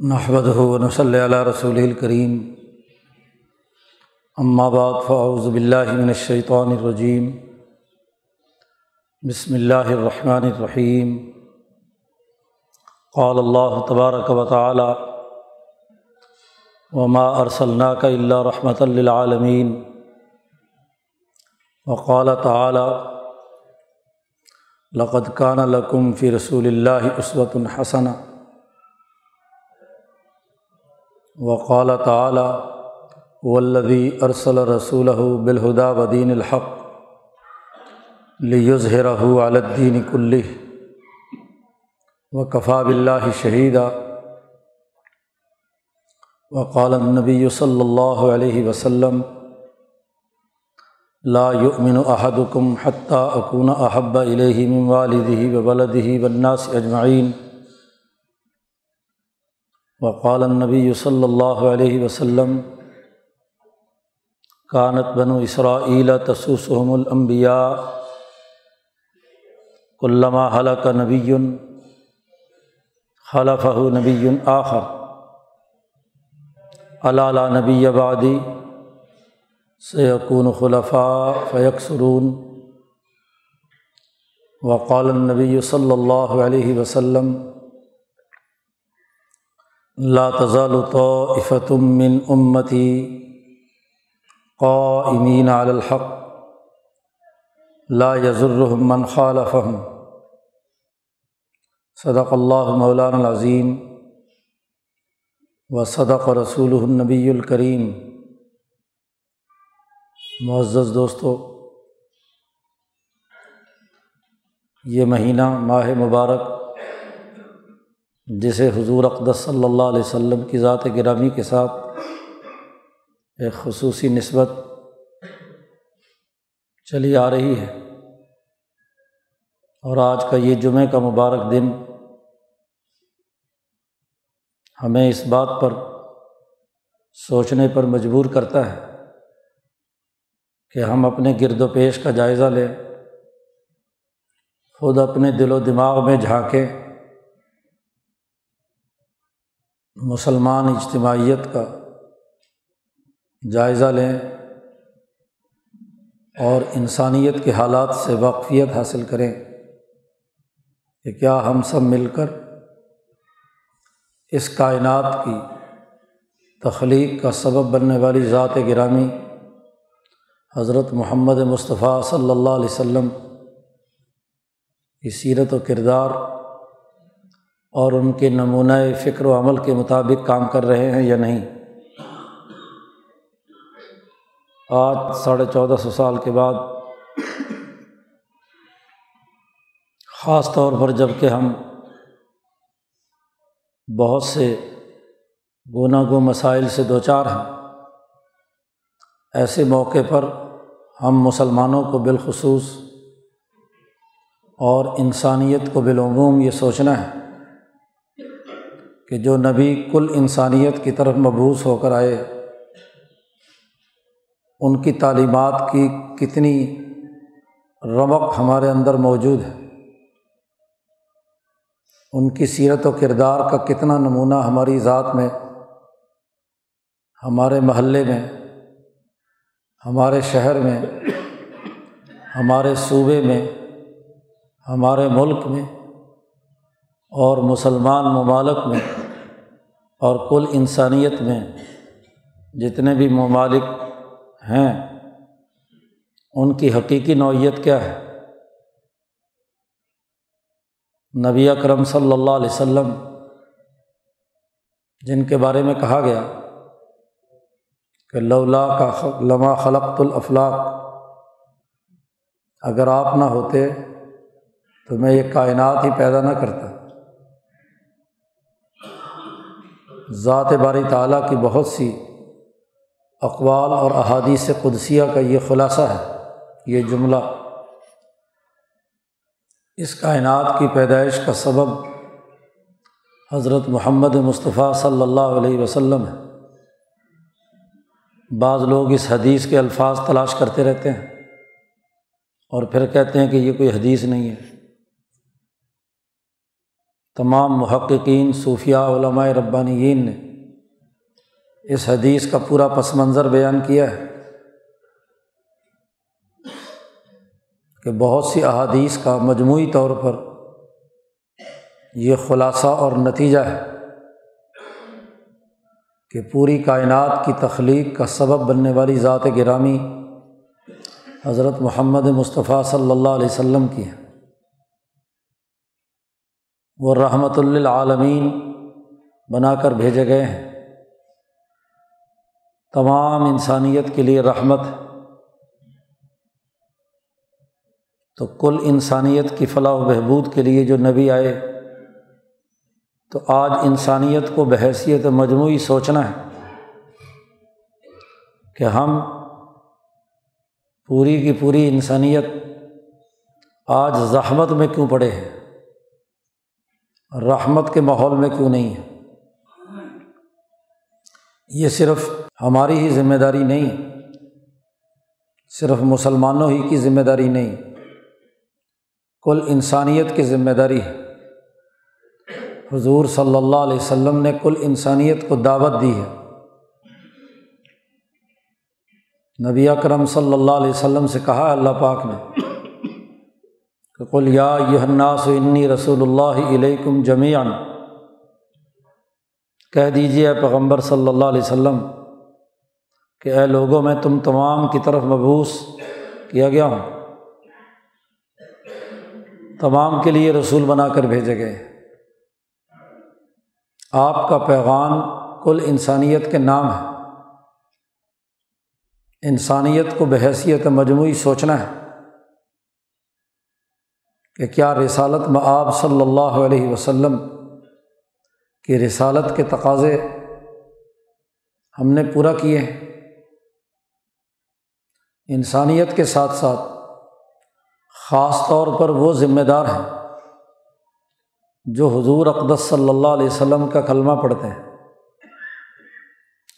نحمد ہُون صلی اللہ رسول الکریم بعد فاعوذ باللہ من الشیطان الرجیم بسم اللہ الرحمن الرحیم قال اللہ تبارک و تعالی وما ارسلناک الا رحمۃ للعالمین وقال تعالی لقد کان لکم فی رسول اللہ عصوۃ الحسن وقال تعلیٰ ولدی ارسل رسول بالہدا ودین الحق لیظہرہ علدین کلِ و کفا بلّہ شہیدہ وقال النبی صلی اللہ علیہ وسلم، لا يؤمن احدكم حتى اكون احب اليه من والده وولده والناس اجمعین وقال النبی صلی اللہ علیہ وسلم، کانت بن اسرائیل تسوسحم الانبیاء علامہ حلق نبی خلف نبی آخر علالہ نبی آبادی سیقون خلفاء فیق سرون وقال النبی صلی اللہ علیہ وسلم لا تزال طائفة من امتی قائمین علی الحق. لا يضرهم من خالفهم. صدق اللہ مولانا العظیم و صدق رسول النبی الکریم معزز دوستو، یہ مہینہ ماہ مبارک جسے حضور اقدس صلی اللہ علیہ وسلم کی ذات گرامی کے ساتھ ایک خصوصی نسبت چلی آ رہی ہے۔ اور آج کا یہ جمعہ کا مبارک دن ہمیں اس بات پر سوچنے پر مجبور کرتا ہے کہ ہم اپنے گرد و پیش کا جائزہ لیں، خود اپنے دل و دماغ میں جھانکیں مسلمان اجتماعیت کا جائزہ لیں اور انسانیت کے حالات سے واقفیت حاصل کریں کہ کیا ہم سب مل کر اس کائنات کی تخلیق کا سبب بننے والی ذات گرامی حضرت محمد مصطفیٰ صلی اللہ علیہ وسلم کی سیرت و کردار اور ان کے نمونۂ فکر و عمل کے مطابق کام کر رہے ہیں یا نہیں۔ آج ساڑھے چودہ سو سال کے بعد، خاص طور پر جبکہ ہم بہت سے گناہ گو مسائل سے دو چار ہیں، ایسے موقع پر ہم مسلمانوں کو بالخصوص اور انسانیت کو بالعموم یہ سوچنا ہے۔ کہ جو نبی کل انسانیت کی طرف مبوس ہو کر آئے، ان کی تعلیمات کی کتنی رمق ہمارے اندر موجود ہے، ان کی سیرت و کردار کا کتنا نمونہ ہماری ذات میں، ہمارے محلے میں، ہمارے شہر میں، ہمارے صوبے میں، ہمارے ملک میں۔ اور مسلمان ممالک میں اور کل انسانیت میں جتنے بھی ممالک ہیں، ان کی حقیقی نوعیت کیا ہے؟ نبی اکرم صلی اللہ علیہ و سلم جن کے بارے میں کہا گیا کہ لولا کا لمحہ خلقت الافلاق، اگر آپ نہ ہوتے تو میں یہ کائنات ہی پیدا نہ کرتا۔ ذات باری تعالیٰ کی بہت سی اقوال اور احادیث قدسیہ کا یہ خلاصہ ہے، یہ جملہ۔ اس کائنات کی پیدائش کا سبب حضرت محمد مصطفیٰ صلی اللہ علیہ وسلم ہے۔ بعض لوگ اس حدیث کے الفاظ تلاش کرتے رہتے ہیں اور پھر کہتے ہیں کہ یہ کوئی حدیث نہیں ہے۔ تمام محققین صوفیہ علماء ربانیین نے اس حدیث کا پورا پس منظر بیان کیا ہے کہ بہت سی احادیث کا مجموعی طور پر یہ خلاصہ اور نتیجہ ہے کہ پوری کائنات کی تخلیق کا سبب بننے والی ذات گرامی حضرت محمد مصطفیٰ صلی اللہ علیہ وسلم کی ہے۔ وہ رحمۃ للعالمین بنا کر بھیجے گئے ہیں۔ تمام انسانیت کے لیے رحمت۔ تو کل انسانیت کی فلاح و بہبود کے لیے جو نبی آئے، تو آج انسانیت کو بحیثیت مجموعی سوچنا ہے کہ ہم پوری کی پوری انسانیت آج زحمت میں کیوں پڑے ہیں۔ رحمت کے ماحول میں کیوں نہیں ہے؟ یہ صرف ہماری ہی ذمہ داری نہیں، صرف مسلمانوں ہی کی ذمہ داری نہیں، کل انسانیت کی ذمہ داری ہے۔ حضور صلی اللہ علیہ وسلم نے کل انسانیت کو دعوت دی ہے۔ نبی اکرم صلی اللہ علیہ وسلم سے کہا اللہ پاک نے کہ کل یا الناس انی رسول اللہ علیکم جمیان کہہ دیجیے پیغمبر صلی اللہ علیہ وسلم کہ اے لوگوں، میں تم تمام کی طرف مبوس کیا گیا ہوں۔ تمام کے لیے رسول بنا کر بھیجے گئے۔ آپ کا پیغام کل انسانیت کے نام ہے۔ انسانیت کو بحیثیت مجموعی سوچنا ہے۔ کہ کیا رسالت میں آپ صلی اللہ علیہ وسلم کی رسالت کے تقاضے ہم نے پورا کیے ہیں؟ انسانیت کے ساتھ ساتھ خاص طور پر وہ ذمہ دار ہیں جو حضور اقدس صلی اللہ علیہ وسلم کا کلمہ پڑھتے ہیں۔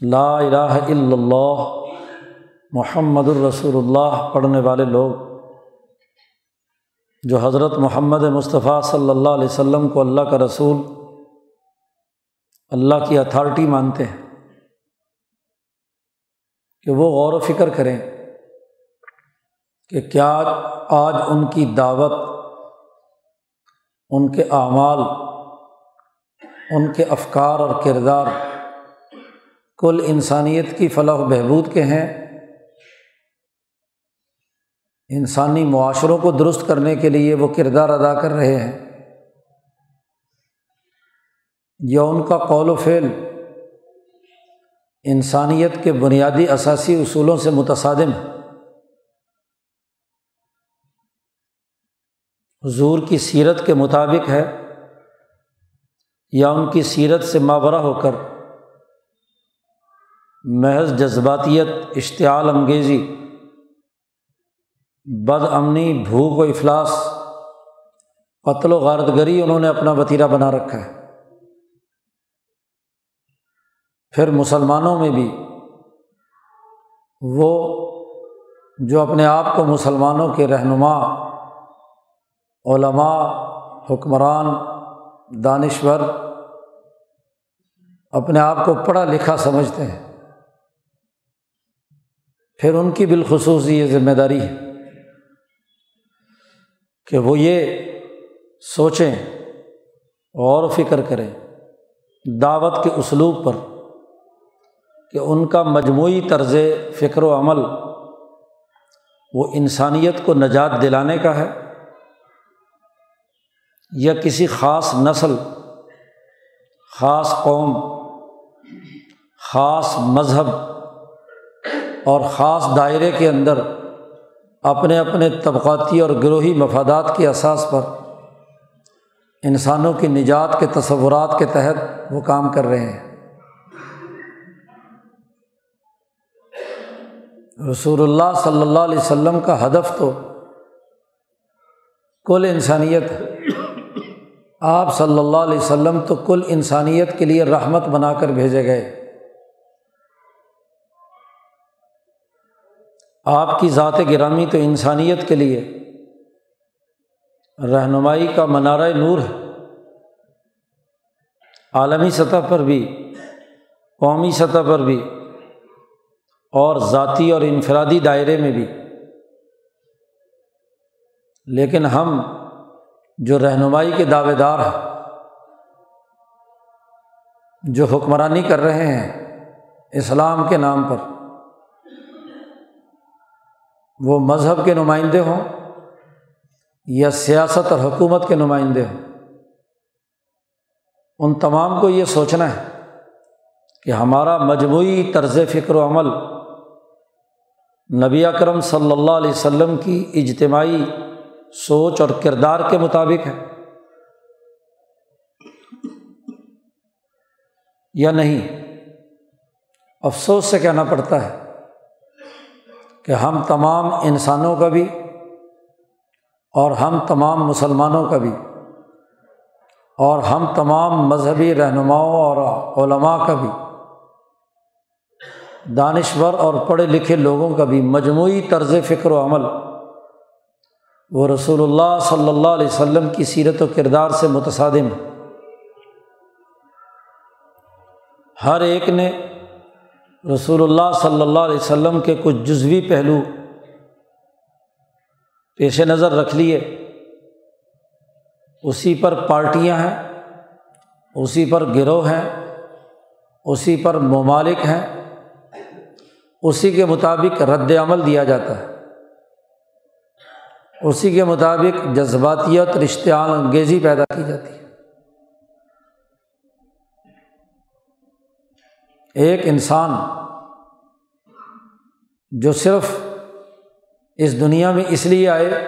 لا الہ الا اللہ، محمد الرسول اللہ، پڑھنے والے لوگ جو حضرت محمد مصطفیٰ صلی اللہ علیہ وسلم کو اللہ کا رسول، اللہ کی اتھارٹی مانتے ہیں، کہ وہ غور و فکر کریں کہ کیا آج ان کی دعوت، ان کے اعمال، ان کے افکار اور کردار کل انسانیت کی فلاح و بہبود کے ہیں۔ انسانی معاشروں کو درست کرنے کے لیے وہ کردار ادا کر رہے ہیں۔ یا ان کا قول و فعل انسانیت کے بنیادی اثاثی اصولوں سے متصادم ہے۔ حضور کی سیرت کے مطابق ہے یا ان کی سیرت سے مابرہ ہو کر محض جذباتیت، اشتعال انگیزی بد امنی، بھوک و افلاس، قتل و غارت گری انہوں نے اپنا وطیرہ بنا رکھا ہے۔ پھر مسلمانوں میں بھی وہ جو اپنے آپ کو مسلمانوں کے رہنما، علماء، حکمران، دانشور اپنے آپ کو پڑھا لکھا سمجھتے ہیں۔ پھر ان کی بالخصوص یہ ذمہ داری ہے۔ کہ وہ یہ سوچیں اور فکر کریں دعوت کے اسلوب پر کہ ان کا مجموعی طرز فکر و عمل وہ انسانیت کو نجات دلانے کا ہے یا کسی خاص نسل، خاص قوم، خاص مذہب اور خاص دائرے کے اندر اپنے اپنے طبقاتی اور گروہی مفادات کے اساس پر انسانوں کی نجات کے تصورات کے تحت وہ کام کر رہے ہیں۔ رسول اللہ صلی اللہ علیہ وسلم کا ہدف تو کل انسانیت ہے۔ آپ صلی اللہ علیہ وسلم تو کل انسانیت کے لیے رحمت بنا کر بھیجے گئے۔ آپ کی ذات گرامی تو انسانیت کے لیے رہنمائی کا منارۂ نور ہے۔ عالمی سطح پر بھی، قومی سطح پر بھی، اور ذاتی اور انفرادی دائرے میں بھی۔ لیکن ہم جو رہنمائی کے دعوے دار ہیں، جو حکمرانی کر رہے ہیں اسلام کے نام پر وہ مذہب کے نمائندے ہوں یا سیاست اور حکومت کے نمائندے ہوں، ان تمام کو یہ سوچنا ہے کہ ہمارا مجموعی طرز فکر و عمل نبی اکرم صلی اللہ علیہ وسلم کی اجتماعی سوچ اور کردار کے مطابق ہے۔ یا نہیں؟ افسوس سے کہنا پڑتا ہے کہ ہم تمام انسانوں کا بھی اور ہم تمام مسلمانوں کا بھی اور ہم تمام مذہبی رہنماؤں اور علماء کا بھی دانشور اور پڑھے لکھے لوگوں کا بھی مجموعی طرز فکر و عمل وہ رسول اللہ صلی اللہ علیہ وسلم کی سیرت و کردار سے متصادم ہر ایک نے رسول اللہ صلی اللہ علیہ وسلم کے کچھ جزوی پہلو پیش نظر رکھ لیے۔ اسی پر پارٹیاں ہیں، اسی پر گروہ ہیں، اسی پر ممالک ہیں۔ اسی کے مطابق رد عمل دیا جاتا ہے۔ اسی کے مطابق جذباتیت، رشتہ انگیزی پیدا کی جاتی ہے۔ ایک انسان جو صرف اس دنیا میں اس لیے آئے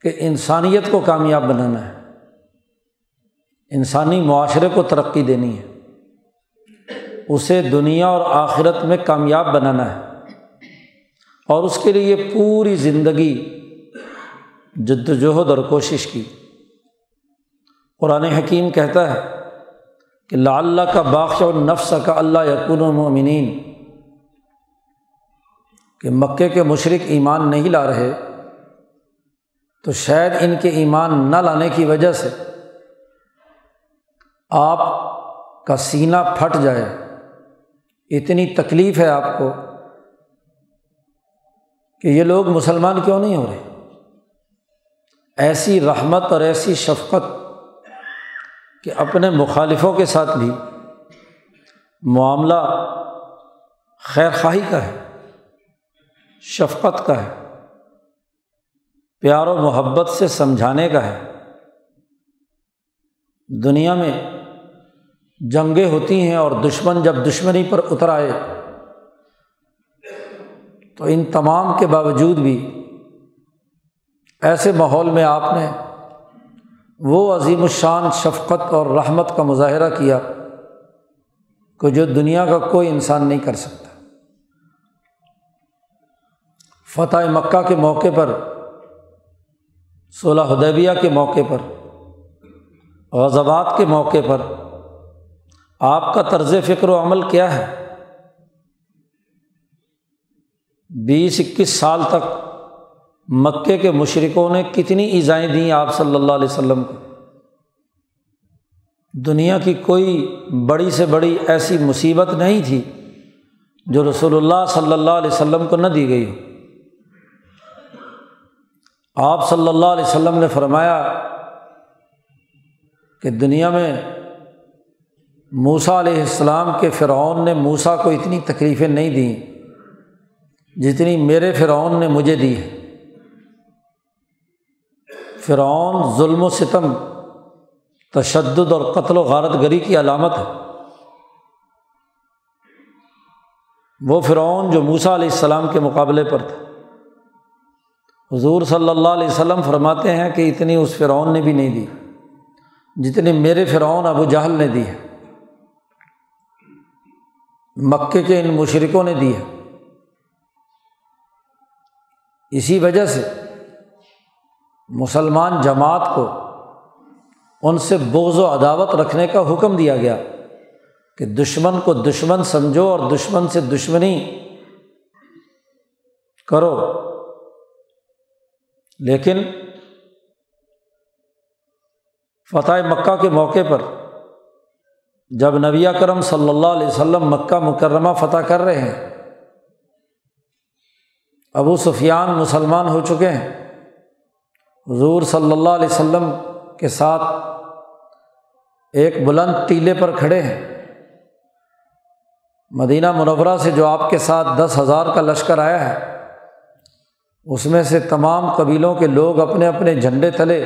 کہ انسانیت کو کامیاب بنانا ہے۔ انسانی معاشرے کو ترقی دینی ہے۔ اسے دنیا اور آخرت میں کامیاب بنانا ہے۔ اور اس کے لیے پوری زندگی جد وجہد اور کوشش کی۔ قرآن حکیم کہتا ہے کہ لا اللہ کا باخش و نفس کا اللہ یقون و کہ مکے کے مشرق ایمان نہیں لا رہے، تو شاید ان کے ایمان نہ لانے کی وجہ سے آپ کا سینہ پھٹ جائے۔ اتنی تکلیف ہے آپ کو کہ یہ لوگ مسلمان کیوں نہیں ہو رہے؟ ایسی رحمت اور ایسی شفقت کہ اپنے مخالفوں کے ساتھ بھی معاملہ خیر خواہی کا ہے، شفقت کا ہے، پیار و محبت سے سمجھانے کا ہے۔ دنیا میں جنگیں ہوتی ہیں اور دشمن جب دشمنی پر اتر آئے تو ان تمام کے باوجود بھی ایسے ماحول میں آپ نے وہ عظیم الشان شفقت اور رحمت کا مظاہرہ کیا کہ جو دنیا کا کوئی انسان نہیں کر سکتا۔ فتح مکہ کے موقع پر، صلح حدیبیہ کے موقع پر غزبات کے موقع پر آپ کا طرز فکر و عمل کیا ہے؟ بیس اکیس سال تک مکے کے مشرقوں نے کتنی ایزائیں دیں آپ صلی اللہ علیہ وسلم کو؟ دنیا کی کوئی بڑی سے بڑی ایسی مصیبت نہیں تھی جو رسول اللہ صلی اللہ علیہ وسلم کو نہ دی گئی ہو۔ آپ صلی اللہ علیہ وسلم نے فرمایا کہ دنیا میں موسا علیہ السلام کے فرعون نے موسا کو اتنی تکلیفیں نہیں دیں جتنی میرے فرعون نے مجھے دی ہے فرعون ظلم و ستم، تشدد اور قتل و غارت گری کی علامت ہے۔ وہ فرعون جو موسا علیہ السلام کے مقابلے پر تھا۔ حضور صلی اللہ علیہ وسلم فرماتے ہیں کہ اتنی اس فرعون نے بھی نہیں دی، جتنی میرے فرعون ابو جہل نے دی ہے۔ مکے کے ان مشرقوں نے دی ہے۔ اسی وجہ سے مسلمان جماعت کو ان سے بغض و عداوت رکھنے کا حکم دیا گیا کہ دشمن کو دشمن سمجھو اور دشمن سے دشمنی کرو۔ لیکن فتح مکہ کے موقع پر جب نبی کرم صلی اللہ علیہ وسلم مکہ مکرمہ فتح کر رہے ہیں، ابو سفیان مسلمان ہو چکے ہیں۔ حضور صلی اللہ علیہ وسلم کے ساتھ ایک بلند ٹیلے پر کھڑے ہیں۔ مدینہ منورہ سے جو آپ کے ساتھ دس ہزار کا لشکر آیا ہے، اس میں سے تمام قبیلوں کے لوگ اپنے اپنے جھنڈے تلے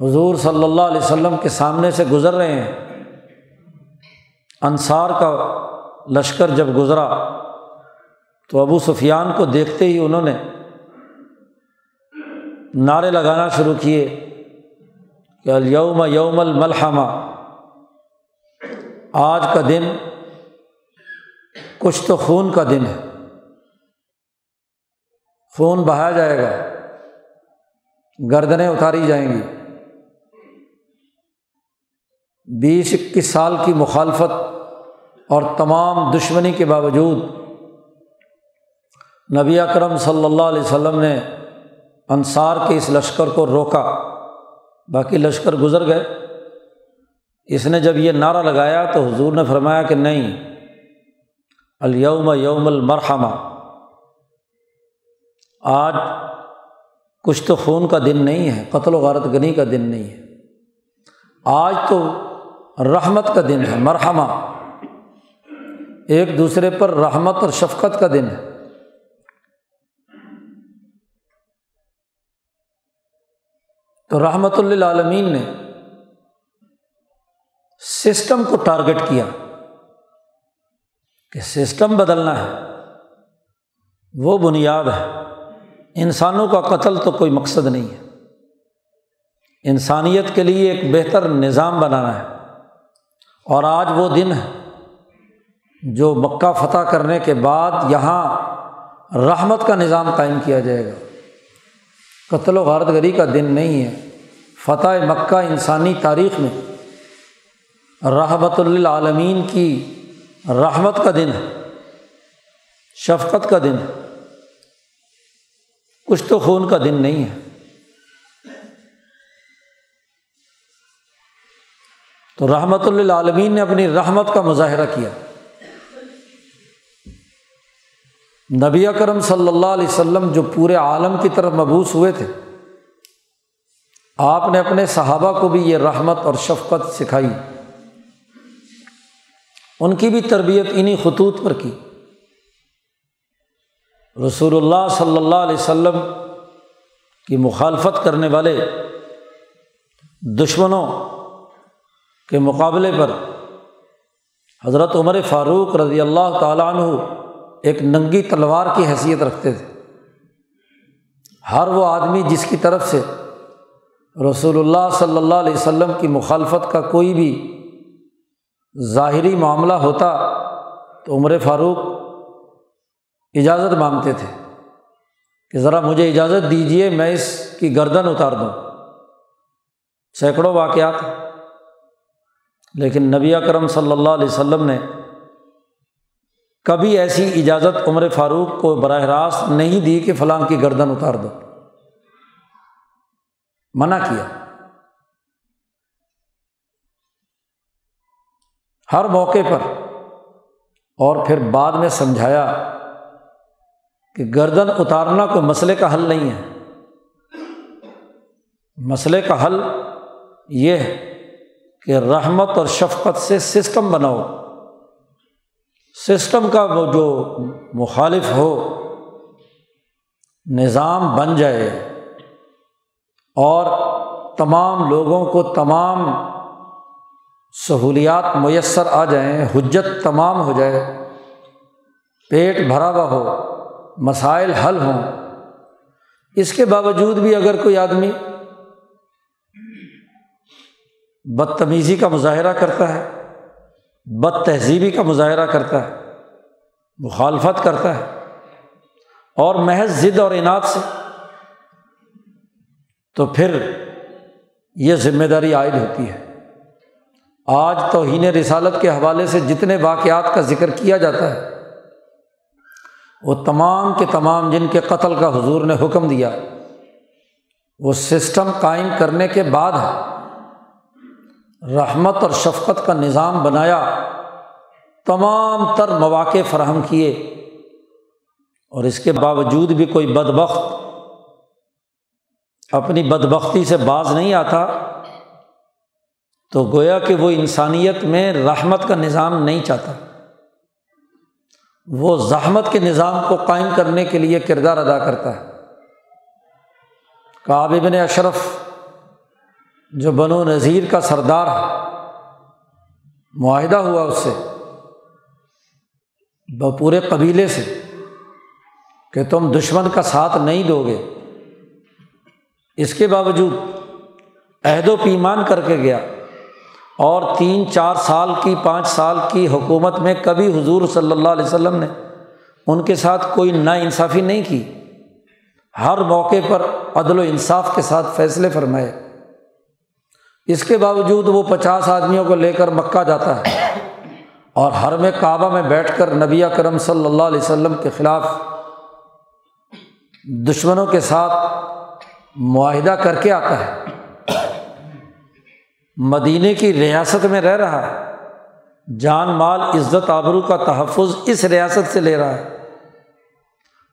حضور صلی اللہ علیہ وسلم کے سامنے سے گزر رہے ہیں۔ انصار کا لشکر جب گزرا تو ابو سفیان کو دیکھتے ہی انہوں نے نعرے لگانا شروع کیے کہ الیوم یوم الملحمہ۔ آج کا دن کچھ تو خون کا دن ہے۔ خون بہایا جائے گا۔ گردنیں اتاری جائیں گی۔ بیس اکیس سال کی مخالفت اور تمام دشمنی کے باوجود نبی اکرم صلی اللہ علیہ وسلم نے انصار کے اس لشکر کو روکا۔ باقی لشکر گزر گئے۔ اس نے جب یہ نعرہ لگایا تو حضور نے فرمایا کہ نہیں، الیوم یوم المرحمہ۔ آج کچھ تو خون کا دن نہیں ہے، قتل و غارت گنی کا دن نہیں ہے۔ آج تو رحمت کا دن ہے، مرحمہ۔ ایک دوسرے پر رحمت اور شفقت کا دن ہے۔ تو رحمت اللہ عالمین نے سسٹم کو ٹارگیٹ کیا کہ سسٹم بدلنا ہے، وہ بنیاد ہے۔ انسانوں کا قتل تو کوئی مقصد نہیں ہے۔ انسانیت کے لیے ایک بہتر نظام بنانا ہے۔ اور آج وہ دن ہے جو مکہ فتح کرنے کے بعد یہاں رحمت کا نظام قائم کیا جائے گا۔ قتل و غارت گری کا دن نہیں ہے۔ فتح مکہ انسانی تاریخ میں رحمت للعالمین کی رحمت کا دن ہے، شفقت کا دن ہے۔ کچھ تو خون کا دن نہیں ہے۔ تو رحمت للعالمین نے اپنی رحمت کا مظاہرہ کیا۔ نبی اکرم صلی اللہ علیہ وسلم جو پورے عالم کی طرف مبوس ہوئے تھے آپ نے اپنے صحابہ کو بھی یہ رحمت اور شفقت سکھائی۔ ان کی بھی تربیت انہیں خطوط پر کی۔ رسول اللہ صلی اللہ علیہ وسلم کی مخالفت کرنے والے دشمنوں کے مقابلے پر حضرت عمر فاروق رضی اللہ تعالیٰ عنہ ایک ننگی تلوار کی حیثیت رکھتے تھے۔ ہر وہ آدمی جس کی طرف سے رسول اللہ صلی اللہ علیہ وسلم کی مخالفت کا کوئی بھی ظاہری معاملہ ہوتا تو عمر فاروق اجازت مانگتے تھے کہ ذرا مجھے اجازت دیجیے میں اس کی گردن اتار دوں۔ سینکڑوں واقعات۔ لیکن نبی اکرم صلی اللہ علیہ وسلم نے کبھی ایسی اجازت عمر فاروق کو براہ راست نہیں دی کہ فلاں کی گردن اتار دو۔ منع کیا۔ ہر موقع پر اور پھر بعد میں سمجھایا کہ گردن اتارنا کوئی مسئلے کا حل نہیں ہے۔ مسئلے کا حل یہ ہے کہ رحمت اور شفقت سے سسٹم بناؤ۔ سسٹم کا وہ جو مخالف ہو، نظام بن جائے۔ اور تمام لوگوں کو تمام سہولیات میسر آ جائیں، حجت تمام ہو جائے، پیٹ بھرا ہوا ہو، مسائل حل ہوں۔ اس کے باوجود بھی اگر کوئی آدمی بدتمیزی کا مظاہرہ کرتا ہے بد تہذیبی کا مظاہرہ کرتا ہے، مخالفت کرتا ہے اور محض ضد اور انعت سے تو پھر یہ ذمہ داری عائد ہوتی ہے۔ آج توہین رسالت کے حوالے سے جتنے واقعات کا ذکر کیا جاتا ہے، وہ تمام کے تمام جن کے قتل کا حضور نے حکم دیا، وہ سسٹم قائم کرنے کے بعد ہے۔ رحمت اور شفقت کا نظام بنایا، تمام تر مواقع فراہم کیے۔ اور اس کے باوجود بھی کوئی بدبخت اپنی بد بختی سے باز نہیں آتا، تو گویا کہ وہ انسانیت میں رحمت کا نظام نہیں چاہتا۔ وہ زحمت کے نظام کو قائم کرنے کے لیے کردار ادا کرتا ہے۔ کابن اشرف، جو بنو نذیر کا سردار ہے، معاہدہ ہوا اس سے۔ پورے قبیلے سے کہ تم دشمن کا ساتھ نہیں دو گے۔ اس کے باوجود عہد و پیمان کر کے گیا اور تین چار سال کی پانچ سال کی حکومت میں کبھی حضور صلی اللہ علیہ وسلم نے ان کے ساتھ کوئی نا انصافی نہیں کی۔ ہر موقع پر عدل و انصاف کے ساتھ فیصلے فرمائے۔ اس کے باوجود وہ پچاس آدمیوں کو لے کر مکہ جاتا ہے اور ہر میں کعبہ میں بیٹھ کر نبی کرم صلی اللہ علیہ وسلم کے خلاف دشمنوں کے ساتھ معاہدہ کر کے آتا ہے۔ مدینے کی ریاست میں رہ رہا ہے۔ جان، مال، عزت، آبرو کا تحفظ اس ریاست سے لے رہا ہے۔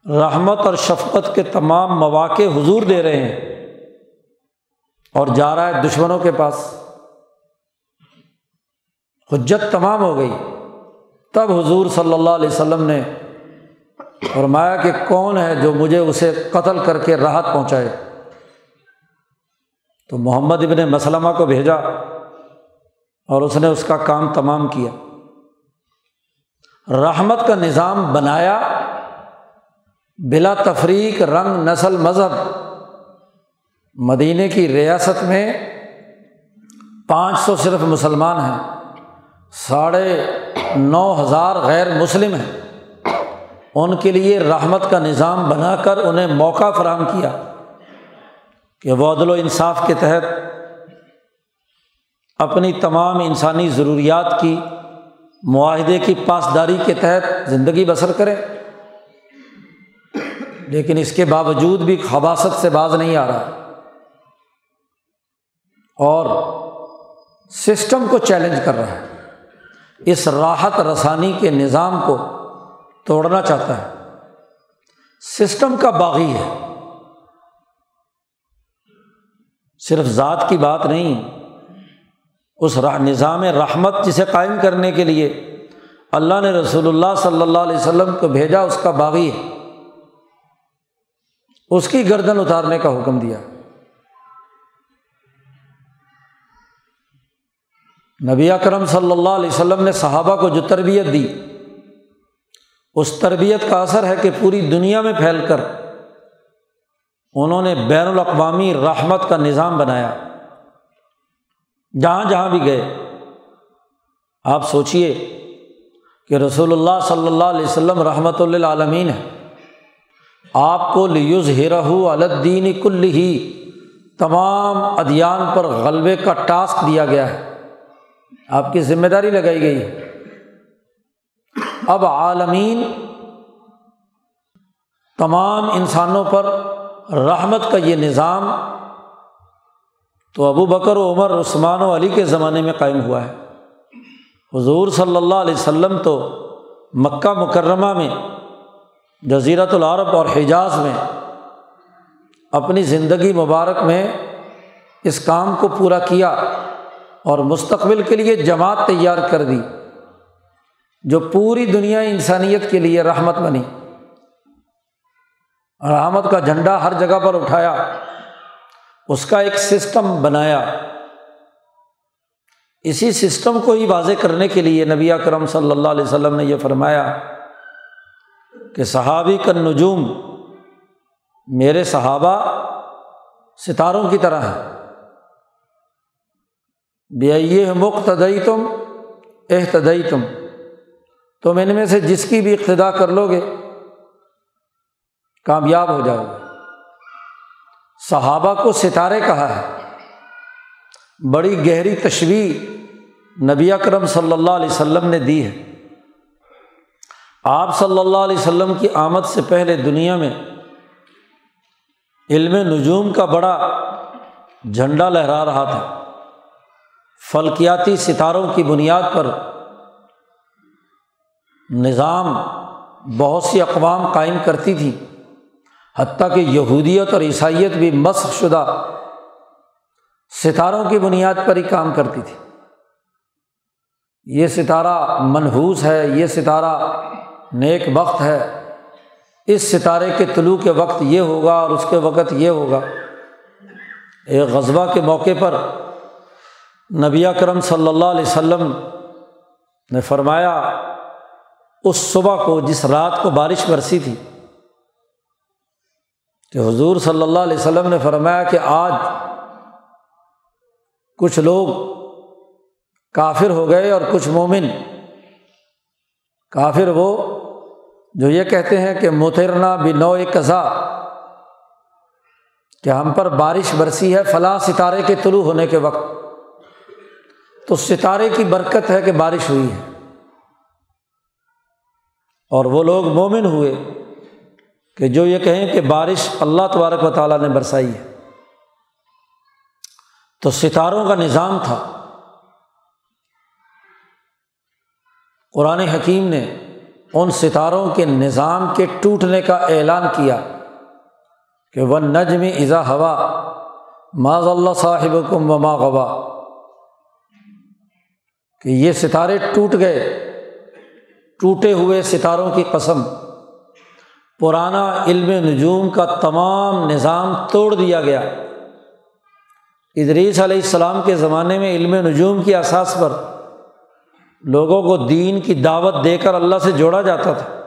رحمت اور شفقت کے تمام مواقع حضور دے رہے ہیں اور جا رہا ہے دشمنوں کے پاس۔ حجت تمام ہو گئی۔ تب حضور صلی اللہ علیہ وسلم نے فرمایا کہ کون ہے جو مجھے اسے قتل کر کے راحت پہنچائے؟ تو محمد ابن مسلمہ کو بھیجا اور اس نے اس کا کام تمام کیا۔ رحمت کا نظام بنایا بلا تفریق رنگ، نسل، مذہب۔ مدینے کی ریاست میں پانچ سو صرف مسلمان ہیں، ساڑھے نو ہزار غیر مسلم ہیں۔ ان کے لیے رحمت کا نظام بنا کر انہیں موقع فراہم کیا۔ کہ وہ عدل و انصاف کے تحت اپنی تمام انسانی ضروریات کی معاہدے کی پاسداری کے تحت زندگی بسر کریں لیکن اس کے باوجود بھی خباصت سے باز نہیں آ رہا۔ اور سسٹم کو چیلنج کر رہا ہے۔ اس راحت رسانی کے نظام کو توڑنا چاہتا ہے۔ سسٹم کا باغی ہے۔ صرف ذات کی بات نہیں، اس نظام رحمت جسے قائم کرنے کے لیے اللہ نے رسول اللہ صلی اللہ علیہ وسلم کو بھیجا، اس کا باغی ہے۔ اس کی گردن اتارنے کا حکم دیا۔ نبی اکرم صلی اللہ علیہ وسلم نے صحابہ کو جو تربیت دی، اس تربیت کا اثر ہے کہ پوری دنیا میں پھیل کر انہوں نے بین الاقوامی رحمت کا نظام بنایا۔ جہاں جہاں بھی گئے۔ آپ سوچیے کہ رسول اللہ صلی اللہ علیہ وسلم رحمۃ اللہ عالمین ہے آپ کو لیوز ہیرہ الدین کل ہی تمام ادیان پر غلبے کا ٹاسک دیا گیا ہے۔ آپ کی ذمہ داری لگائی گئی ہے۔ اب عالمین تمام انسانوں پر رحمت کا یہ نظام تو ابو بکر و عمر، عثمان و علی کے زمانے میں قائم ہوا ہے۔ حضور صلی اللہ علیہ وسلم تو مکہ مکرمہ میں جزیرت العرب اور حجاز میں اپنی زندگی مبارک میں اس کام کو پورا کیا اور مستقبل کے لیے جماعت تیار کر دی، جو پوری دنیا انسانیت کے لیے رحمت بنی۔ رحمت کا جھنڈا ہر جگہ پر اٹھایا، اس کا ایک سسٹم بنایا۔ اسی سسٹم کو ہی واضح کرنے کے لیے نبی کرم صلی اللہ علیہ وسلم نے یہ فرمایا کہ صحابی کا نجوم میرے صحابہ ستاروں کی طرح ہے۔ بے مقتدئی تم احتدئی تم تم ان میں سے جس کی بھی اقتدا کر لو گے کامیاب ہو جاؤ۔ گے صحابہ کو ستارے کہا ہے۔ بڑی گہری تشویح نبی اکرم صلی اللہ علیہ وسلم نے دی ہے۔ آپ صلی اللہ علیہ وسلم کی آمد سے پہلے دنیا میں علم نجوم کا بڑا جھنڈا لہرا رہا تھا۔ فلکیاتی ستاروں کی بنیاد پر نظام بہت سی اقوام قائم کرتی تھیں حتیٰ کہ یہودیت اور عیسائیت بھی مسخ شدہ ستاروں کی بنیاد پر ہی کام کرتی تھی۔ یہ ستارہ منحوس ہے، یہ ستارہ نیک وقت ہے۔ اس ستارے کے طلوع کے وقت یہ ہوگا اور اس کے وقت یہ ہوگا۔ ایک غذبہ کے موقع پر نبی کرم صلی اللہ علیہ وسلم نے فرمایا، اس صبح کو جس رات کو بارش برسی تھی کہ حضور صلی اللہ علیہ وسلم نے فرمایا کہ آج کچھ لوگ کافر ہو گئے اور کچھ مومن کافر وہ جو یہ کہتے ہیں کہ مترنا بھی نو قزا کہ ہم پر بارش برسی ہے فلاں ستارے کے طلوع ہونے کے وقت۔ تو ستارے کی برکت ہے کہ بارش ہوئی ہے۔ اور وہ لوگ مومن ہوئے۔ کہ جو یہ کہیں کہ بارش اللہ تبارک و تعالیٰ نے برسائی ہے۔ تو ستاروں کا نظام تھا۔ قرآن حکیم نے ان ستاروں کے نظام کے ٹوٹنے کا اعلان کیا کہ وہ نجم ازا ہوا معذ اللہ صاحب کم وما غبا کہ یہ ستارے ٹوٹ گئے، ٹوٹے ہوئے ستاروں کی قسم۔ پرانا علم نجوم کا تمام نظام توڑ دیا گیا۔ ادریس علیہ السلام کے زمانے میں علم نجوم کی اساس پر لوگوں کو دین کی دعوت دے کر اللہ سے جوڑا جاتا تھا۔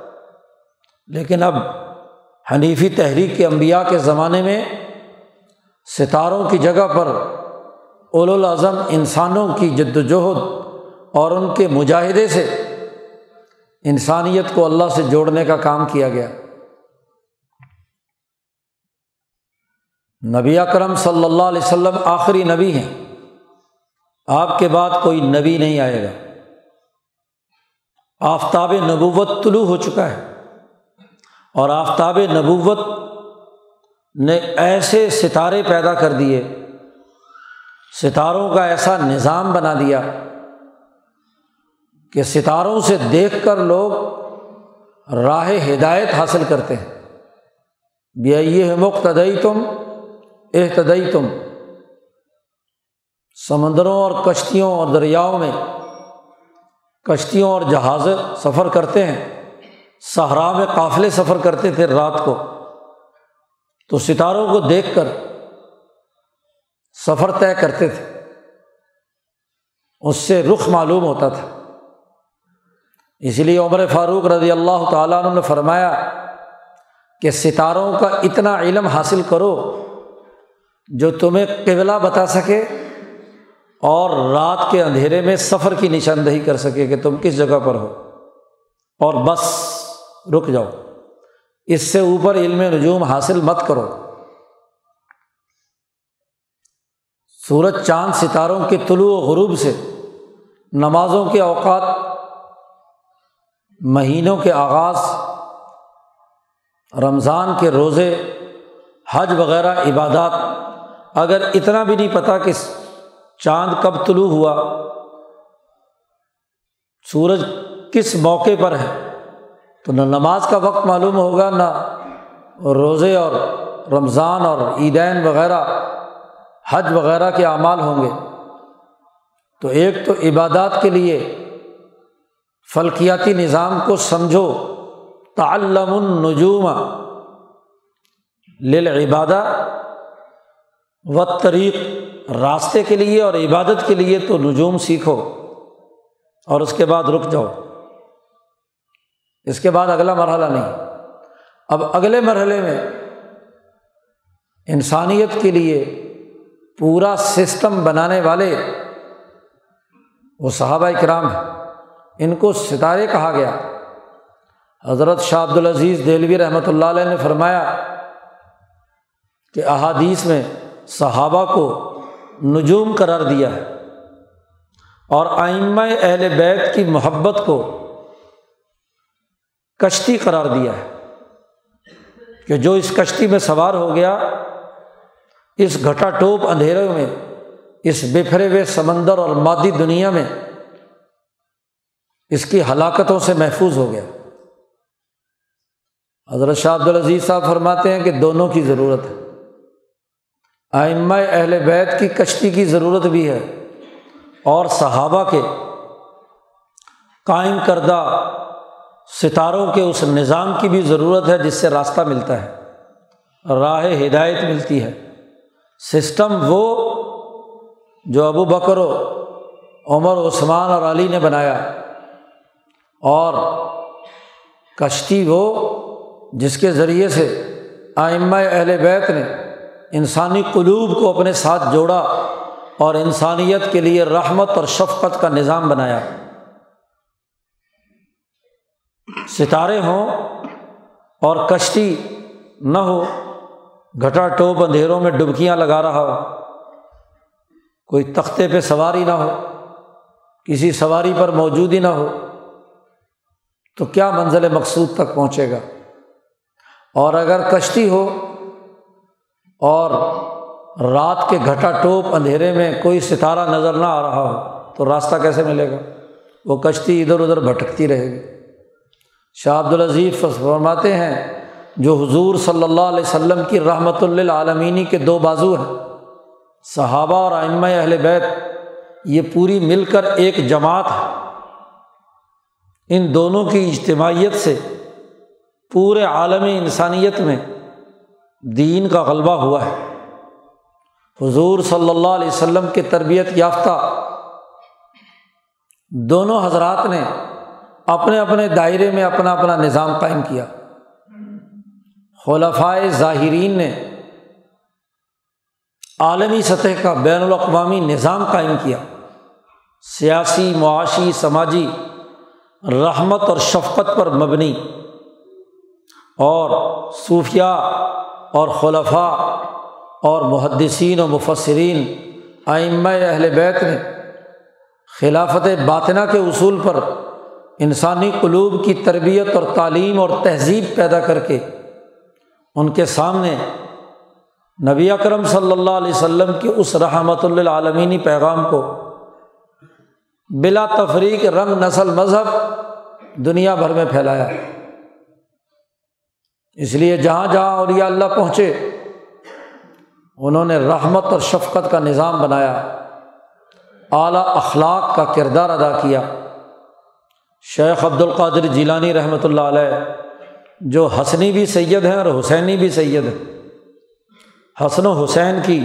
لیکن اب حنیفی تحریک کے انبیاء کے زمانے میں ستاروں کی جگہ پر اول الاظم انسانوں کی جد وجہد اور ان کے مجاہدے سے انسانیت کو اللہ سے جوڑنے کا کام کیا گیا۔ نبی اکرم صلی اللہ علیہ وسلم آخری نبی ہیں۔ آپ کے بعد کوئی نبی نہیں آئے گا۔ آفتاب نبوت طلوع ہو چکا ہے۔ اور آفتاب نبوت نے ایسے ستارے پیدا کر دیے، ستاروں کا ایسا نظام بنا دیا کہ ستاروں سے دیکھ کر لوگ راہ ہدایت حاصل کرتے ہیں۔ یہ مقتدئی تم احتدئی تم سمندروں اور کشتیوں اور دریاؤں میں کشتیوں اور جہاز سفر کرتے ہیں۔ صحرا میں قافلے سفر کرتے تھے رات کو۔ تو ستاروں کو دیکھ کر سفر طے کرتے تھے۔ اس سے رخ معلوم ہوتا تھا۔ اس لیے عمر فاروق رضی اللہ تعالیٰ عنہ نے فرمایا کہ ستاروں کا اتنا علم حاصل کرو جو تمہیں قبلہ بتا سکے اور رات کے اندھیرے میں سفر کی نشاندہی کر سکے کہ تم کس جگہ پر ہو۔ اور بس، رک جاؤ۔ اس سے اوپر علم نجوم حاصل مت کرو۔ سورج چاند ستاروں کے طلوع و غروب سے نمازوں کے اوقات، مہینوں کے آغاز، رمضان کے روزے، حج وغیرہ عبادات اگر اتنا بھی نہیں پتہ کہ چاند کب طلوع ہوا، سورج کس موقع پر ہے، تو نہ نماز کا وقت معلوم ہوگا، نہ روزے اور رمضان اور عیدین وغیرہ، حج وغیرہ کے اعمال ہوں گے۔ تو ایک تو عبادات کے لیے فلکیاتی نظام کو سمجھو، تعلم النجوم للعبادہ۔ و طریق راستے کے لیے اور عبادت کے لیے تو نجوم سیکھو اور اس کے بعد رک جاؤ۔ اس کے بعد اگلا مرحلہ نہیں۔ اب اگلے مرحلے میں انسانیت کے لیے پورا سسٹم بنانے والے وہ صحابہ کرام ہیں۔ ان کو ستارے کہا گیا۔ حضرت شاہ عبد العزیز دہلوی رحمۃ اللہ علیہ نے فرمایا کہ احادیث میں صحابہ کو نجوم قرار دیا ہے اور آئمہ اہل بیت کی محبت کو کشتی قرار دیا ہے کہ جو اس کشتی میں سوار ہو گیا، اس گھٹا ٹوپ اندھیرے میں، اس بکھرے ہوئے سمندر اور مادی دنیا میں اس کی ہلاکتوں سے محفوظ ہو گیا۔ حضرت شاہ عبدالعزیز صاحب فرماتے ہیں کہ دونوں کی ضرورت ہے۔ آئمہ اہل بیت کی کشتی کی ضرورت بھی ہے اور صحابہ کے قائم کردہ ستاروں کے اس نظام کی بھی ضرورت ہے جس سے راستہ ملتا ہے، راہ ہدایت ملتی ہے۔ سسٹم وہ جو ابو بکر و عمر، عثمان اور علی نے بنایا اور کشتی وہ جس کے ذریعے سے آئمہ اہل بیت نے انسانی قلوب کو اپنے ساتھ جوڑا اور انسانیت کے لیے رحمت اور شفقت کا نظام بنایا۔ ستارے ہوں اور کشتی نہ ہو، گھٹا ٹوپ اندھیروں میں ڈبکیاں لگا رہا ہو۔ کوئی تختے پہ سواری نہ ہو، کسی سواری پر موجود ہی نہ ہو، تو کیا منزل مقصود تک پہنچے گا؟ اور اگر کشتی ہو اور رات کے گھٹا ٹوپ اندھیرے میں کوئی ستارہ نظر نہ آ رہا ہو، تو راستہ کیسے ملے گا؟ وہ کشتی ادھر ادھر بھٹکتی رہے گی۔ شاہ عبد العزیز فرماتے ہیں، جو حضور صلی اللہ علیہ وسلم کی رحمت للعالمینی کے دو بازو ہیں، صحابہ اور آئمہ اہل بیت، یہ پوری مل کر ایک جماعت ہے۔ ان دونوں کی اجتماعیت سے پورے عالمی انسانیت میں دین کا غلبہ ہوا ہے۔ حضور صلی اللہ علیہ وسلم کے تربیت یافتہ دونوں حضرات نے اپنے اپنے دائرے میں اپنا اپنا نظام قائم کیا۔ خلفائے ظاہرین نے عالمی سطح کا بین الاقوامی نظام قائم کیا۔ سیاسی، معاشی، سماجی رحمت اور شفقت پر مبنی اور صوفیہ اور خلفاء اور محدثین و مفصرین آئمہ اہل بیت نے خلافت باطنہ کے اصول پر انسانی قلوب کی تربیت اور تعلیم اور تہذیب پیدا کر کے ان کے سامنے نبی اکرم صلی اللہ علیہ وسلم کے اس رحمۃ اللہ پیغام کو بلا تفریق رنگ نسل مذہب دنیا بھر میں پھیلایا۔ اس لیے جہاں جہاں اور اللہ پہنچے، انہوں نے رحمت اور شفقت کا نظام بنایا، اعلیٰ اخلاق کا کردار ادا کیا۔ شیخ عبد القادر جیلانی رحمۃ اللہ علیہ، جو حسنی بھی سید ہیں اور حسینی بھی سید ہیں، حسن و حسین کی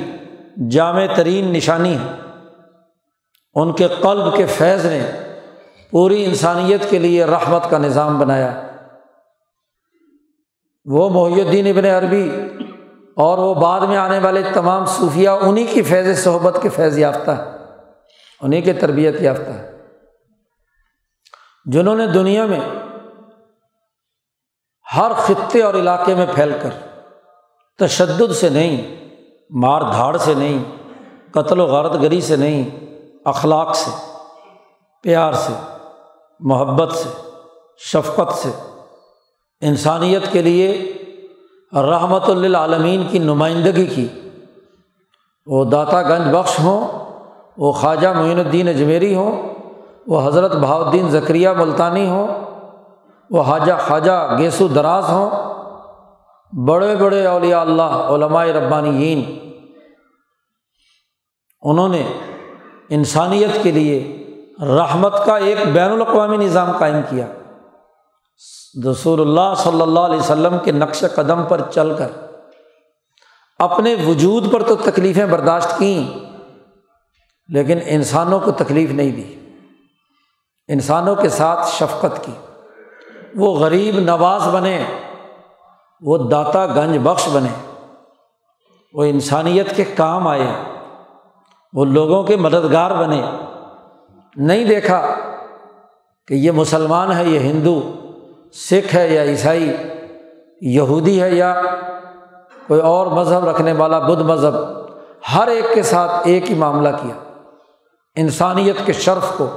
جامع ترین نشانی ہے ان کے قلب کے فیض نے پوری انسانیت کے لیے رحمت کا نظام بنایا۔ وہ محی الدین ابن عربی اور وہ بعد میں آنے والے تمام صوفیہ انہیں کی فیض صحبت کے فیض یافتہ ہے انہیں کے تربیت یافتہ ہے جنہوں نے دنیا میں ہر خطے اور علاقے میں پھیل کر تشدد سے نہیں، مار دھاڑ سے نہیں، قتل و غارت گری سے نہیں، اخلاق سے، پیار سے، محبت سے، شفقت سے انسانیت کے لیے رحمت للعالمین کی نمائندگی کی۔ وہ داتا گنج بخش ہوں، وہ خواجہ معین الدین اجمیری ہوں، وہ حضرت بہاؤدین ذکریہ ملتانی ہوں، وہ حاجہ خواجہ گیسو دراز ہوں۔ بڑے بڑے اولیاء اللہ، علماء ربانیین، انہوں نے انسانیت کے لیے رحمت کا ایک بین الاقوامی نظام قائم کیا۔ رسول اللہ صلی اللہ علیہ وسلم کے نقش قدم پر چل کر اپنے وجود پر تو تکلیفیں برداشت کیں، لیکن انسانوں کو تکلیف نہیں دی۔ انسانوں کے ساتھ شفقت کی۔ وہ غریب نواز بنے، وہ داتا گنج بخش بنے۔ وہ انسانیت کے کام آئے۔ وہ لوگوں کے مددگار بنے۔ نہیں دیکھا کہ یہ مسلمان ہے، یہ ہندو۔ سکھ ہے یا عیسائی، یہودی ہے یا کوئی اور مذہب رکھنے والا بدھ مذہب، ہر ایک کے ساتھ ایک ہی معاملہ کیا۔ انسانیت کے شرف کو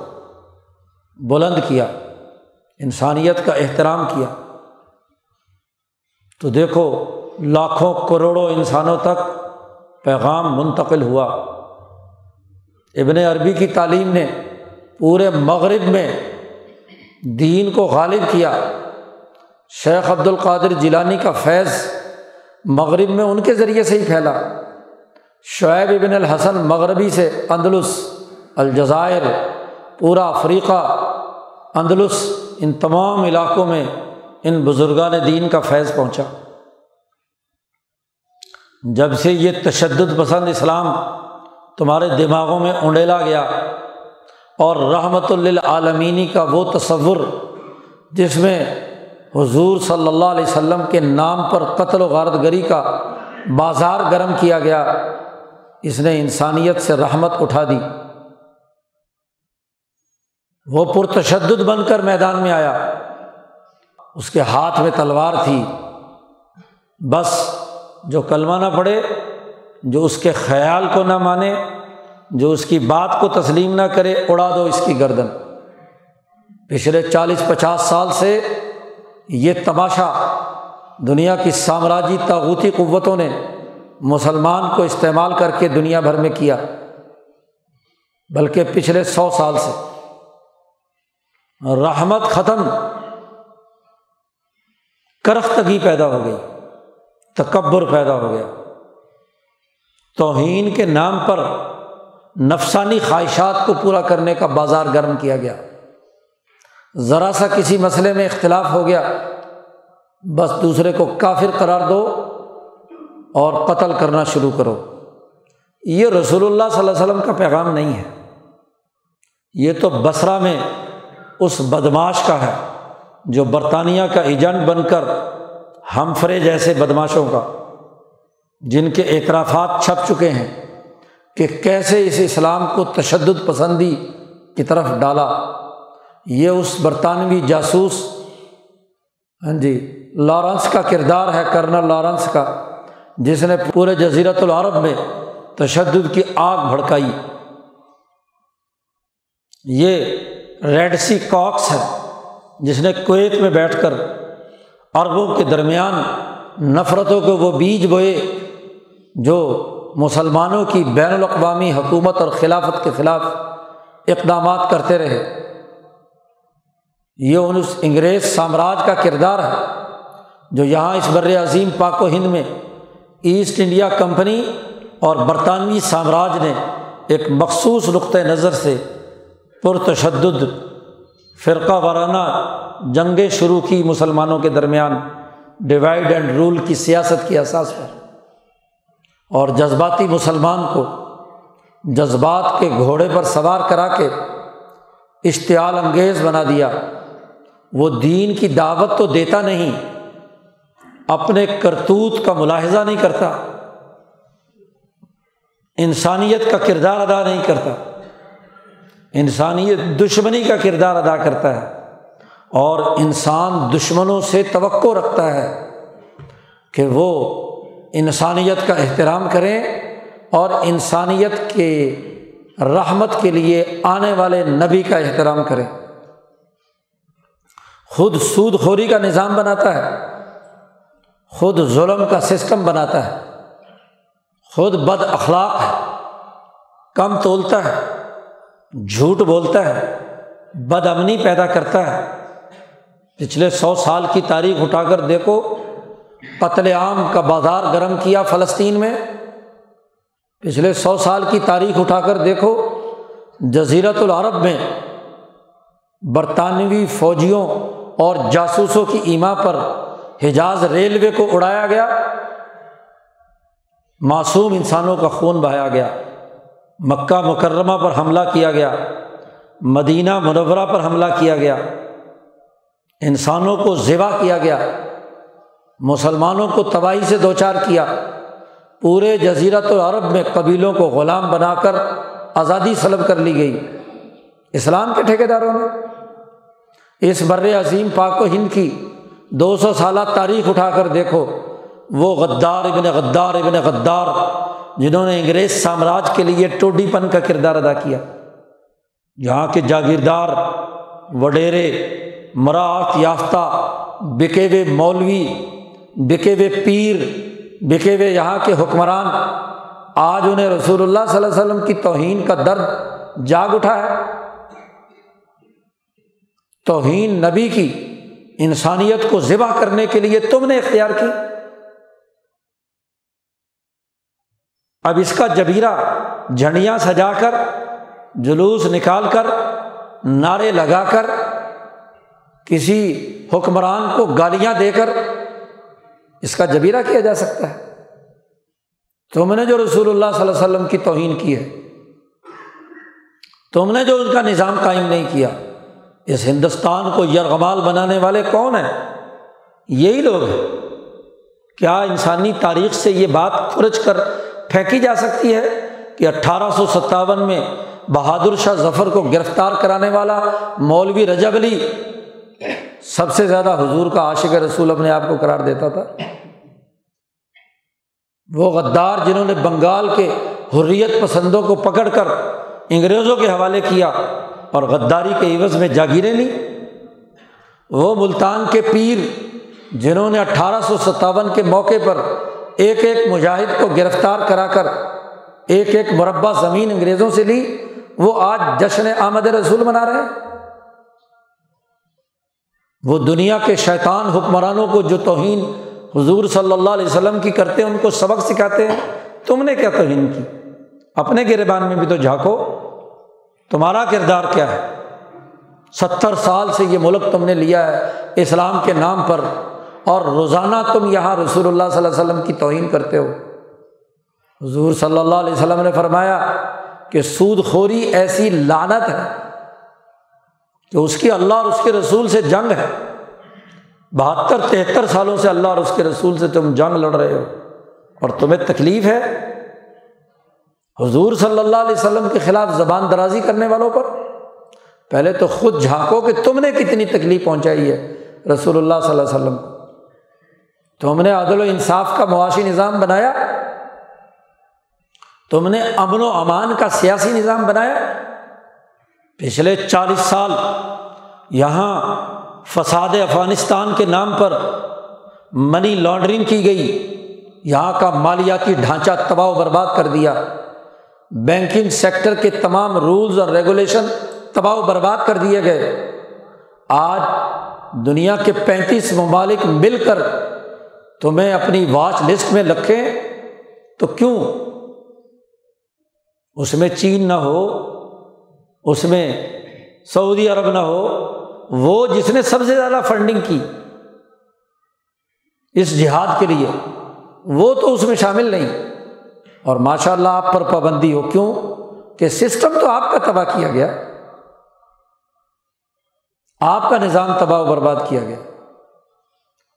بلند کیا، انسانیت کا احترام کیا۔ تو دیکھو، لاکھوں کروڑوں انسانوں تک پیغام منتقل ہوا۔ ابن عربی کی تعلیم نے پورے مغرب میں دین کو غالب کیا۔ شیخ عبد القادر جیلانی کا فیض مغرب میں ان کے ذریعے سے ہی پھیلا۔ شعیب ابن الحسن مغربی سے اندلس، الجزائر، پورا افریقہ، اندلس، ان تمام علاقوں میں ان بزرگان دین کا فیض پہنچا۔ جب سے یہ تشدد پسند اسلام تمہارے دماغوں میں اونڈیلا گیا اور رحمت للعالمینی کا وہ تصور جس میں حضور صلی اللہ علیہ وسلم کے نام پر قتل و غارت گری کا بازار گرم کیا گیا۔ اس نے انسانیت سے رحمت اٹھا دی۔ وہ پرتشدد بن کر میدان میں آیا۔ اس کے ہاتھ میں تلوار تھی۔ بس جو کلمہ نہ پڑے جو اس کے خیال کو نہ مانے، جو اس کی بات کو تسلیم نہ کرے، اڑا دو اس کی گردن۔ پچھلے چالیس پچاس سال سے یہ تماشا دنیا کی سامراجی تاغوتی قوتوں نے مسلمان کو استعمال کر کے دنیا بھر میں کیا، بلکہ پچھلے سو سال سے۔ رحمت ختم کرختگی پیدا ہو گئی، تکبر پیدا ہو گیا۔ توہین کے نام پر نفسانی خواہشات کو پورا کرنے کا بازار گرم کیا گیا۔ ذرا سا کسی مسئلے میں اختلاف ہو گیا، بس دوسرے کو کافر قرار دو اور قتل کرنا شروع کرو۔ یہ رسول اللہ صلی اللہ علیہ وسلم کا پیغام نہیں ہے۔ یہ تو بسرا میں اس بدماش کا ہے جو برطانیہ کا ایجنٹ بن کر ہم فرے جیسے بدماشوں کا، جن کے اعترافات چھپ چکے ہیں کہ کیسے اس اسلام کو تشدد پسندی کی طرف ڈالا۔ یہ اس برطانوی جاسوس ہاں جی لارنس کا کردار ہے، کرنل لارنس کا، جس نے پورے جزیرت العرب میں تشدد کی آگ بھڑکائی۔ یہ ریڈ سی کاکس ہے جس نے کویت میں بیٹھ کر عربوں کے درمیان نفرتوں کو وہ بیج بوئے، جو مسلمانوں کی بین الاقوامی حکومت اور خلافت کے خلاف اقدامات کرتے رہے۔ یہ ان اس انگریز سامراج کا کردار ہے جو یہاں اس بر عظیم پاک و ہند میں ایسٹ انڈیا کمپنی اور برطانوی سامراج نے ایک مخصوص نقطۂ نظر سے پرتشدد فرقہ وارانہ جنگیں شروع کی مسلمانوں کے درمیان ڈیوائڈ اینڈ رول کی سیاست کے احساس پر اور جذباتی مسلمان کو جذبات کے گھوڑے پر سوار کرا کے اشتعال انگیز بنا دیا وہ دین کی دعوت تو دیتا نہیں، اپنے کرتوت کا ملاحظہ نہیں کرتا، انسانیت کا کردار ادا نہیں کرتا، انسانیت دشمنی کا کردار ادا کرتا ہے، اور انسان دشمنوں سے توقع رکھتا ہے کہ وہ انسانیت کا احترام کریں اور انسانیت کے رحمت کے لیے آنے والے نبی کا احترام کریں۔ خود سود خوری کا نظام بناتا ہے، خود ظلم کا سسٹم بناتا ہے، خود بد اخلاق ہے، کم تولتا ہے، جھوٹ بولتا ہے، بد امنی پیدا کرتا ہے۔ پچھلے سو سال کی تاریخ اٹھا کر دیکھو، قتل عام کا بازار گرم کیا فلسطین میں۔ پچھلے سو سال کی تاریخ اٹھا کر دیکھو جزیرت العرب میں برطانوی فوجیوں اور جاسوسوں کی ایما پر حجاز ریلوے کو اڑایا گیا۔ معصوم انسانوں کا خون بہایا گیا۔ مکہ مکرمہ پر حملہ کیا گیا۔ مدینہ منورہ پر حملہ کیا گیا۔ انسانوں کو ذبح کیا گیا۔ مسلمانوں کو تباہی سے دو چار کیا۔ پورے جزیرت العرب میں قبیلوں کو غلام بنا کر آزادی سلب کر لی گئی۔ اسلام کے ٹھیکے داروں نے اس بر عظیم پاک و ہند کی دو سو سالہ تاریخ اٹھا کر دیکھو۔ وہ غدار ابن غدار ابن غدار، جنہوں نے انگریز سامراج کے لیے ٹوڈی پن کا کردار ادا کیا۔ یہاں کے جاگیردار، وڈیرے مراعت یافتہ، بکے ہوئے مولوی، بکے ہوئے پیر، بکے ہوئے یہاں کے حکمران، آج انہیں رسول اللہ صلی اللہ علیہ وسلم کی توہین کا درد جاگ اٹھا ہے۔ توہین نبی کی انسانیت کو ذبح کرنے کے لیے تم نے اختیار کی۔ اب اس کا جبیرہ جھنڈیاں سجا کر جلوس نکال کر نعرے لگا کر کسی حکمران کو گالیاں دے کر اس کا جبیرہ کیا جا سکتا ہے؟ تم نے جو رسول اللہ صلی اللہ علیہ وسلم کی توہین کی ہے تم نے جو ان کا نظام قائم نہیں کیا اس ہندوستان کو یرغمال بنانے والے کون ہیں؟ یہی لوگ ہیں۔ کیا انسانی تاریخ سے یہ بات کھرچ کر پھینکی جا سکتی ہے کہ اٹھارہ سو ستاون میں بہادر شاہ ظفر کو گرفتار کرانے والا مولوی رجب علی سب سے زیادہ حضور کا عاشق رسول اپنے آپ کو قرار دیتا تھا؟ وہ غدار جنہوں نے بنگال کے حریت پسندوں کو پکڑ کر انگریزوں کے حوالے کیا اور غداری کے عوض میں جاگیریں لی وہ ملتان کے پیر جنہوں نے اٹھارہ سو ستاون کے موقع پر ایک ایک مجاہد کو گرفتار کرا کر ایک ایک مربع زمین انگریزوں سے لی، وہ آج جشن آمد رسول منا رہے ہیں۔ وہ دنیا کے شیطان حکمرانوں کو جو توہین حضور صلی اللہ علیہ وسلم کی کرتے ہیں، ان کو سبق سکھاتے ہیں۔ تم نے کیا توہین کی؟ اپنے گربان میں بھی تو جھانکو تمہارا کردار کیا ہے؟ ستر سال سے یہ ملک تم نے لیا ہے اسلام کے نام پر اور روزانہ تم یہاں رسول اللہ صلی اللہ علیہ وسلم کی توہین کرتے ہو۔ حضور صلی اللہ علیہ وسلم نے فرمایا کہ سود خوری ایسی لانت ہے کہ اس کی اللہ اور اس کے رسول سے جنگ ہے۔ بہتر تہتر سالوں سے اللہ اور اس کے رسول سے تم جنگ لڑ رہے ہو اور تمہیں تکلیف ہے حضور صلی اللہ علیہ وسلم کے خلاف زبان درازی کرنے والوں پر؟ پہلے تو خود جھانکو کہ تم نے کتنی تکلیف پہنچائی ہے رسول اللہ صلی اللہ علیہ وسلم کو۔ تم نے عدل و انصاف کا معاشی نظام بنایا؟ تم نے امن و امان کا سیاسی نظام بنایا؟ پچھلے چالیس سال یہاں فساد افغانستان کے نام پر منی لانڈرنگ کی گئی، یہاں کا مالیاتی ڈھانچہ تباہ و برباد کر دیا۔ بینکنگ سیکٹر کے تمام رولز اور ریگولیشن تباہ و برباد کر دیے گئے۔ آج دنیا کے پینتیس ممالک مل کر تمہیں اپنی واچ لسٹ میں رکھیں تو کیوں؟ اس میں چین نہ ہو، اس میں سعودی عرب نہ ہو، وہ جس نے سب سے زیادہ فنڈنگ کی اس جہاد کے لیے، وہ تو اس میں شامل نہیں۔ اور ماشاء اللہ آپ پر پابندی ہو، کیوں؟ کہ سسٹم تو آپ کا تباہ کیا گیا۔ آپ کا نظام تباہ و برباد کیا گیا۔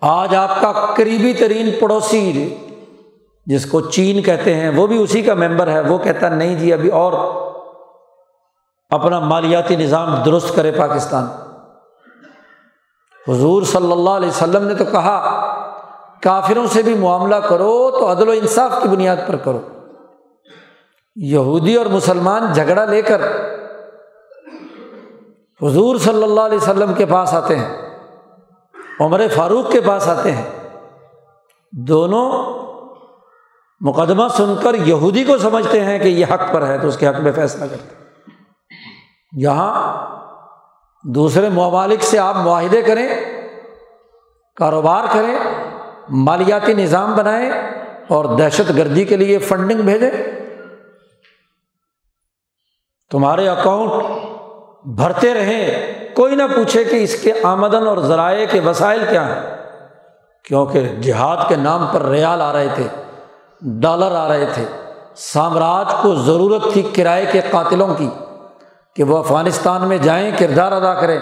آج آپ کا قریبی ترین پڑوسی جس کو چین کہتے ہیں، وہ بھی اسی کا ممبر ہے۔ وہ کہتا نہیں جی ابھی اور اپنا مالیاتی نظام درست کرے پاکستان۔ حضور صلی اللہ علیہ وسلم نے تو کہا، کافروں سے بھی معاملہ کرو تو عدل و انصاف کی بنیاد پر کرو۔ یہودی اور مسلمان جھگڑا لے کر حضور صلی اللہ علیہ وسلم کے پاس آتے ہیں، عمر فاروق کے پاس آتے ہیں۔ دونوں مقدمہ سن کر یہودی کو سمجھتے ہیں کہ یہ حق پر ہے، تو اس کے حق میں فیصلہ کرتے یہاں دوسرے ممالک سے آپ معاہدے کریں، کاروبار کریں، مالیاتی نظام بنائیں اور دہشت گردی کے لیے فنڈنگ بھیجیں۔ تمہارے اکاؤنٹ بھرتے رہیں، کوئی نہ پوچھے کہ اس کے آمدن اور ذرائع کے وسائل کیا ہیں۔ کیونکہ جہاد کے نام پر ریال آ رہے تھے، ڈالر آ رہے تھے۔ سامراج کو ضرورت تھی کرائے کے قاتلوں کی کہ وہ افغانستان میں جائیں، کردار ادا کریں۔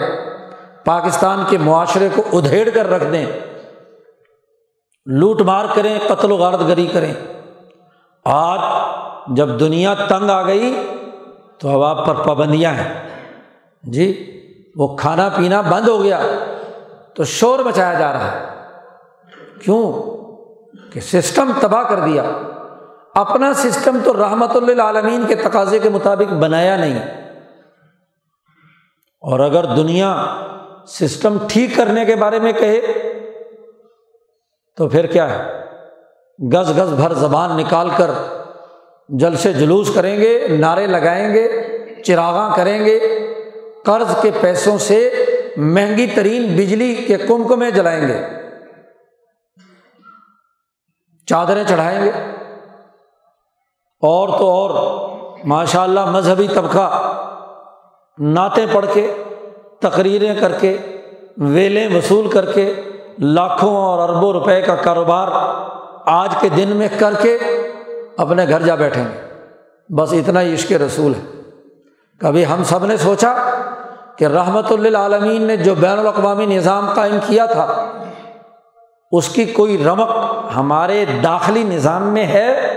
پاکستان کے معاشرے کو ادھیڑ کر رکھ دیں۔ لوٹ مار کریں، قتل و غارت گری کریں۔ آج جب دنیا تنگ آ گئی تو اب آپ پر پابندیاں ہیں۔ جی وہ کھانا پینا بند ہو گیا تو شور مچایا جا رہا ہے۔ کیوں؟ کہ سسٹم تباہ کر دیا۔ اپنا سسٹم تو رحمت اللہ عالمین کے تقاضے کے مطابق بنایا نہیں۔ اور اگر دنیا سسٹم ٹھیک کرنے کے بارے میں کہے، تو پھر کیا ہے؟ گز گز بھر زبان نکال کر جلسے جلوس کریں گے، نعرے لگائیں گے، چراغاں کریں گے، قرض کے پیسوں سے مہنگی ترین بجلی کے کمکمے جلائیں گے۔ چادریں چڑھائیں گے۔ اور تو اور ماشاء اللہ مذہبی طبقہ، نعتیں پڑھ کے، تقریریں کر کے، ویلیں وصول کر کے، لاکھوں اور اربوں روپے کا کاروبار آج کے دن میں کر کے اپنے گھر جا بیٹھیں گے۔ بس اتنا ہی عشق رسول ہے۔ کبھی ہم سب نے سوچا کہ رحمت للعالمین نے جو بین الاقوامی نظام قائم کیا تھا، اس کی کوئی رمق ہمارے داخلی نظام میں ہے؟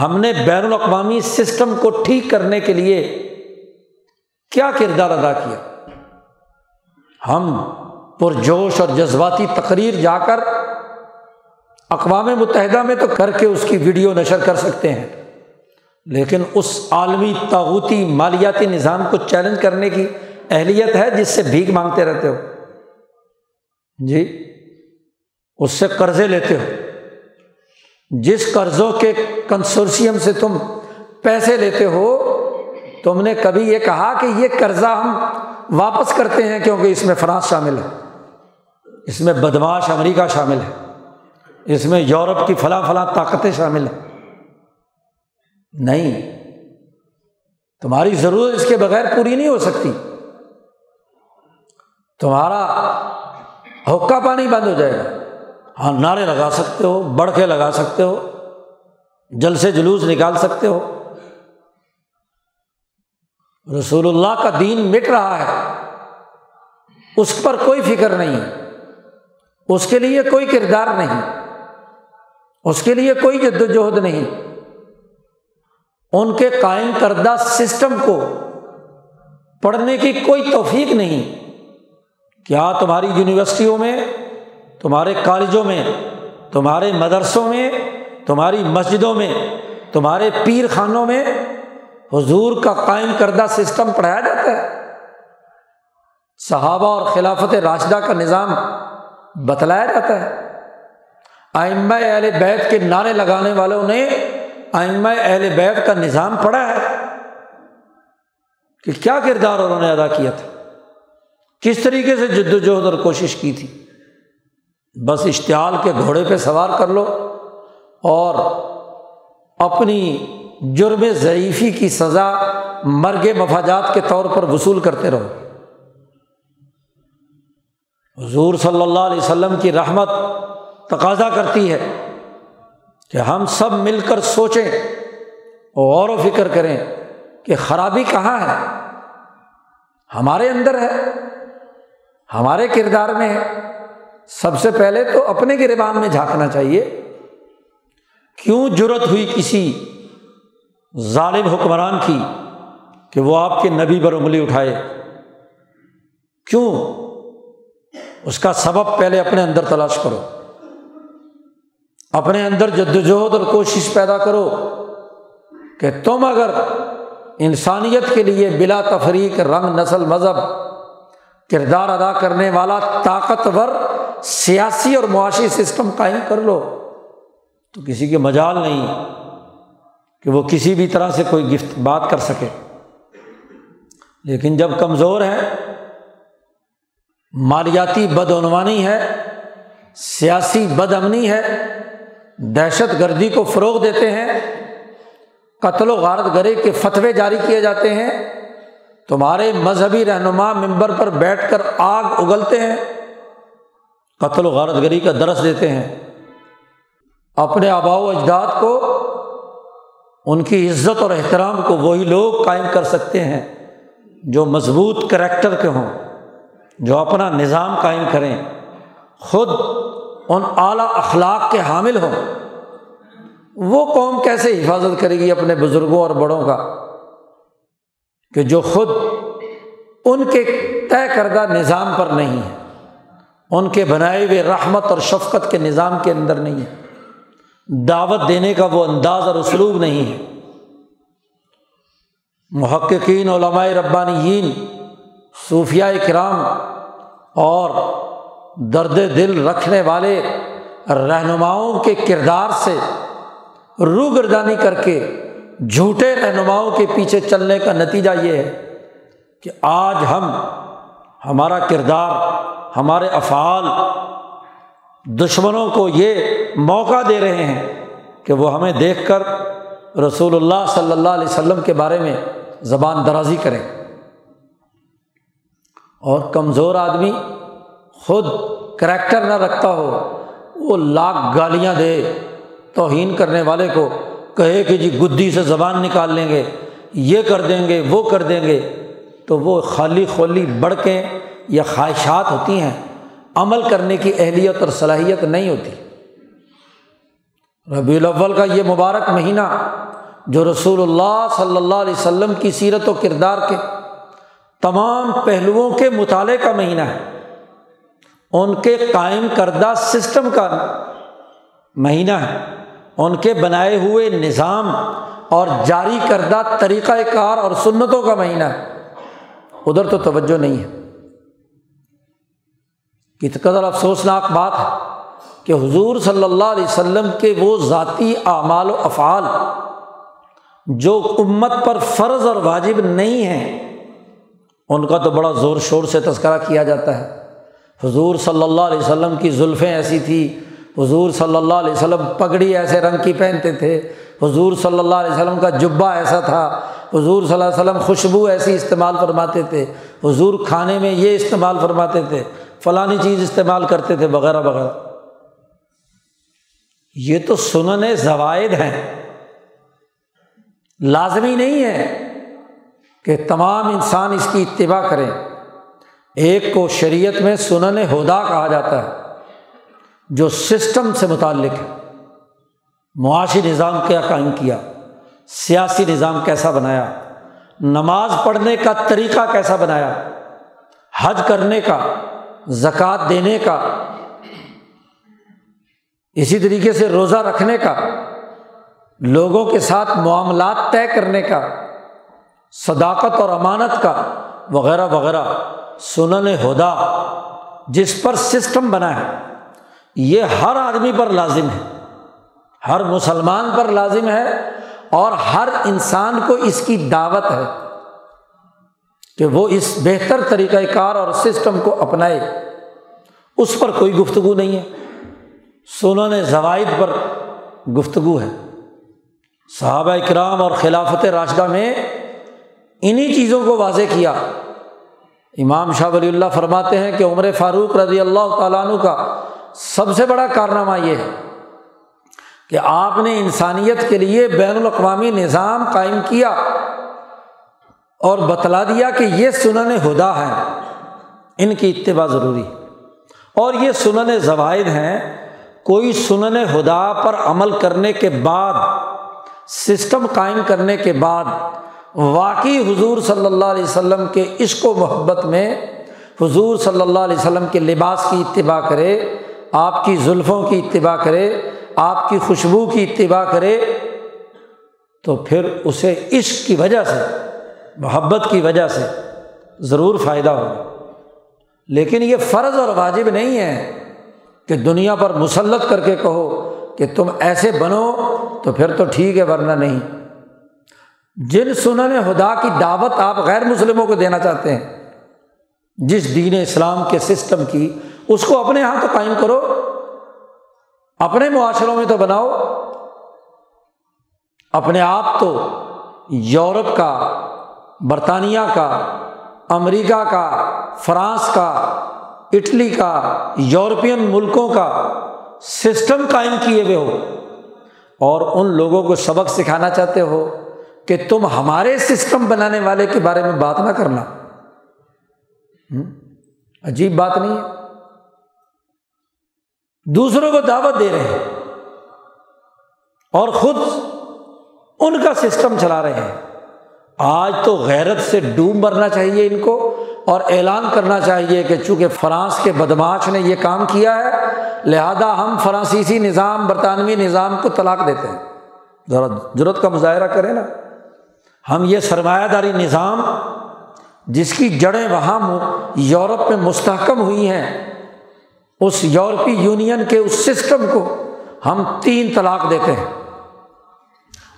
ہم نے بین الاقوامی سسٹم کو ٹھیک کرنے کے لیے کیا کردار ادا کیا؟ ہم پرجوش اور جذباتی تقریر جا کر اقوام متحدہ میں تو کر کے اس کی ویڈیو نشر کر سکتے ہیں۔ لیکن اس عالمی تعوتی مالیاتی نظام کو چیلنج کرنے کی اہلیت ہے جس سے بھیک مانگتے رہتے ہو۔ جی اس سے قرضے لیتے ہو۔ جس قرضوں کے کنسورسیم سے تم پیسے لیتے ہو، تم نے کبھی یہ کہا کہ یہ قرضہ ہم واپس کرتے ہیں کیونکہ اس میں فرانس شامل ہے۔ اس میں بدماش امریکہ شامل ہے۔ اس میں یورپ کی فلاں فلاں طاقتیں شامل ہیں۔ نہیں۔ تمہاری ضرورت اس کے بغیر پوری نہیں ہو سکتی۔ تمہارا حکا پانی بند ہو جائے گا۔ ہاں نعرے لگا سکتے ہو، بڑھ کے لگا سکتے ہو، جل سے جلوس نکال سکتے ہو۔ رسول اللہ کا دین مٹ رہا ہے۔ اس پر کوئی فکر نہیں۔ اس کے لیے کوئی کردار نہیں۔ اس کے لیے کوئی جد وجہد نہیں۔ ان کے قائم کردہ سسٹم کو پڑھنے کی کوئی توفیق نہیں۔ کیا تمہاری یونیورسٹیوں میں، تمہارے کالجوں میں، تمہارے مدرسوں میں، تمہاری مسجدوں میں، تمہارے پیر خانوں میں حضور کا قائم کردہ سسٹم پڑھایا جاتا ہے؟ صحابہ اور خلافت راشدہ کا نظام بتلایا جاتا ہے۔ آئمہ اہل بیت کے نعرے لگانے والوں نے آئمہ اہل بیت کا نظام پڑھا ہے کہ کیا کردار انہوں نے ادا کیا تھا؟ کس طریقے سے جد وجہد اور کوشش کی تھی؟ بس اشتعال کے گھوڑے پہ سوار کر لو اور اپنی جرم ضعیفی کی سزا مرگ مفاجات کے طور پر وصول کرتے رہو۔ حضور صلی اللہ علیہ وسلم کی رحمت تقاضا کرتی ہے کہ ہم سب مل کر سوچیں اور غور و فکر کریں کہ خرابی کہاں ہے؟ ہمارے اندر ہے، ہمارے کردار میں ہے۔ سب سے پہلے تو اپنے گربان میں جھانکنا چاہیے۔ کیوں ضرورت ہوئی کسی ظالم حکمران کی کہ وہ آپ کے نبی پر انگلی اٹھائے؟ کیوں؟ اس کا سبب پہلے اپنے اندر تلاش کرو۔ اپنے اندر جدوجہد اور کوشش پیدا کرو کہ تم اگر انسانیت کے لیے بلا تفریق رنگ، نسل، مذہب کردار ادا کرنے والا طاقتور سیاسی اور معاشی سسٹم قائم کر لو، تو کسی کے مجال نہیں کہ وہ کسی بھی طرح سے کوئی گفت بات کر سکے۔ لیکن جب کمزور ہے، مالیاتی بدعنوانی ہے، سیاسی بد امنی ہے دہشت گردی کو فروغ دیتے ہیں، قتل و غارت گرے کے فتوے جاری کیے جاتے ہیں۔ تمہارے مذہبی رہنما ممبر پر بیٹھ کر آگ اگلتے ہیں، قتل و غارت گری کا درس دیتے ہیں۔ اپنے آبا و اجداد کو، ان کی عزت اور احترام کو وہی لوگ قائم کر سکتے ہیں جو مضبوط کریکٹر کے ہوں، جو اپنا نظام قائم کریں۔ خود ان اعلیٰ اخلاق کے حامل ہوں۔ وہ قوم کیسے حفاظت کرے گی اپنے بزرگوں اور بڑوں کا؟ کہ جو خود ان کے طے کردہ نظام پر نہیں ہے، ان کے بنائے ہوئے رحمت اور شفقت کے نظام کے اندر نہیں ہے۔ دعوت دینے کا وہ انداز اور اسلوب نہیں ہے۔ محققین علمائے ربانیین صوفیہ کرام اور درد دل رکھنے والے رہنماؤں کے کردار سے روح گردانی کر کے جھوٹے رہنماؤں کے پیچھے چلنے کا نتیجہ یہ ہے کہ آج ہم، ہمارا کردار، ہمارے افعال دشمنوں کو یہ موقع دے رہے ہیں کہ وہ ہمیں دیکھ کر رسول اللہ صلی اللہ علیہ وسلم کے بارے میں زبان درازی کریں۔ اور کمزور آدمی خود کریکٹر نہ رکھتا ہو، وہ لاکھ گالیاں دے، توہین کرنے والے کو کہے کہ جی گدی سے زبان نکال لیں گے، یہ کر دیں گے، وہ کر دیں گے۔ تو وہ خالی خولی بڑکیں یا خواہشات ہوتی ہیں۔ عمل کرنے کی اہلیت اور صلاحیت نہیں ہوتی۔ ربیع الاول کا یہ مبارک مہینہ جو رسول اللہ صلی اللہ علیہ وسلم کی سیرت و کردار کے تمام پہلوؤں کے مطالعے کا مہینہ ہے۔ ان کے قائم کردہ سسٹم کا مہینہ ہے۔ ان کے بنائے ہوئے نظام اور جاری کردہ طریقۂ کار اور سنتوں کا مہینہ ہے۔ ادھر تو توجہ نہیں ہے۔ کت قدر افسوسناک بات ہے کہ حضور صلی اللہ علیہ وسلم کے وہ ذاتی اعمال و افعال جو امت پر فرض اور واجب نہیں ہیں، ان کا تو بڑا زور شور سے تذکرہ کیا جاتا ہے۔ حضور صلی اللہ علیہ وسلم کی زلفیں ایسی تھیں حضور صلی اللہ علیہ وسلم پگڑی ایسے رنگ کی پہنتے تھے، حضور صلی اللہ علیہ وسلم کا جبہ ایسا تھا، حضور صلی اللہ علیہ وسلم خوشبو ایسی استعمال فرماتے تھے، حضور کھانے میں یہ استعمال فرماتے تھے، فلانی چیز استعمال کرتے تھے، وغیرہ وغیرہ۔ یہ تو سنن زوائد ہیں۔ لازمی نہیں ہے کہ تمام انسان اس کی اتباع کریں۔ ایک کو شریعت میں سنن ہدا کہا جاتا ہے، جو سسٹم سے متعلق ہے۔ معاشی نظام کیا قائم کیا، سیاسی نظام کیسا بنایا، نماز پڑھنے کا طریقہ کیسا بنایا، حج کرنے کا، زکوٰۃ دینے کا، اسی طریقے سے روزہ رکھنے کا، لوگوں کے ساتھ معاملات طے کرنے کا، صداقت اور امانت کا، وغیرہ وغیرہ۔ سنن ہدا، جس پر سسٹم بنا ہے، یہ ہر آدمی پر لازم ہے۔ ہر مسلمان پر لازم ہے اور ہر انسان کو اس کی دعوت ہے کہ وہ اس بہتر طریقۂ کار اور سسٹم کو اپنائے۔ اس پر کوئی گفتگو نہیں ہے۔ سنن زوائد پر گفتگو ہے۔ صحابہ اکرام اور خلافت راشدہ میں انہیں چیزوں کو واضح کیا۔ امام شاہ ولی اللہ فرماتے ہیں کہ عمر فاروق رضی اللہ تعالیٰ عنہ کا سب سے بڑا کارنامہ یہ ہے کہ آپ نے انسانیت کے لیے بین الاقوامی نظام قائم کیا اور بتلا دیا کہ یہ سنن ہدا ہے ان کی اتباع ضروری اور یہ سنن زوائد ہیں، کوئی سنن ہدا پر عمل کرنے کے بعد، سسٹم قائم کرنے کے بعد واقعی حضور صلی اللہ علیہ وسلم کے عشق و محبت میں حضور صلی اللہ علیہ وسلم کے لباس کی اتباع کرے، آپ کی زلفوں کی اتباع کرے، آپ کی خوشبو کی اتباع کرے، تو پھر اسے عشق کی وجہ سے، محبت کی وجہ سے ضرور فائدہ ہوگا۔ لیکن یہ فرض اور واجب نہیں ہے کہ دنیا پر مسلط کر کے کہو کہ تم ایسے بنو تو پھر تو ٹھیک ہے، ورنہ نہیں۔ جن سنن ہدا کی دعوت آپ غیر مسلموں کو دینا چاہتے ہیں، جس دین اسلام کے سسٹم کی، اس کو اپنے یہاں تو قائم کرو، اپنے معاشروں میں تو بناؤ، اپنے آپ تو یورپ کا، برطانیہ کا، امریکہ کا، فرانس کا، اٹلی کا، یورپین ملکوں کا سسٹم قائم کیے ہوئے ہو، اور ان لوگوں کو سبق سکھانا چاہتے ہو۔ کہ تم ہمارے سسٹم بنانے والے کے بارے میں بات نہ کرنا۔ عجیب بات نہیں ہے۔ دوسروں کو دعوت دے رہے ہیں اور خود ان کا سسٹم چلا رہے ہیں۔ آج تو غیرت سے ڈوب مرنا چاہیے ان کو اور اعلان کرنا چاہیے کہ چونکہ فرانس کے بدماش نے یہ کام کیا ہے، لہذا ہم فرانسیسی نظام، برطانوی نظام کو طلاق دیتے ہیں۔ ذرا ضرورت کا مظاہرہ کریں نا۔ ہم یہ سرمایہ داری نظام جس کی جڑیں وہاں یورپ میں مستحکم ہوئی ہیں، اس یورپی یونین کے اس سسٹم کو ہم تین طلاق دیتے ہیں۔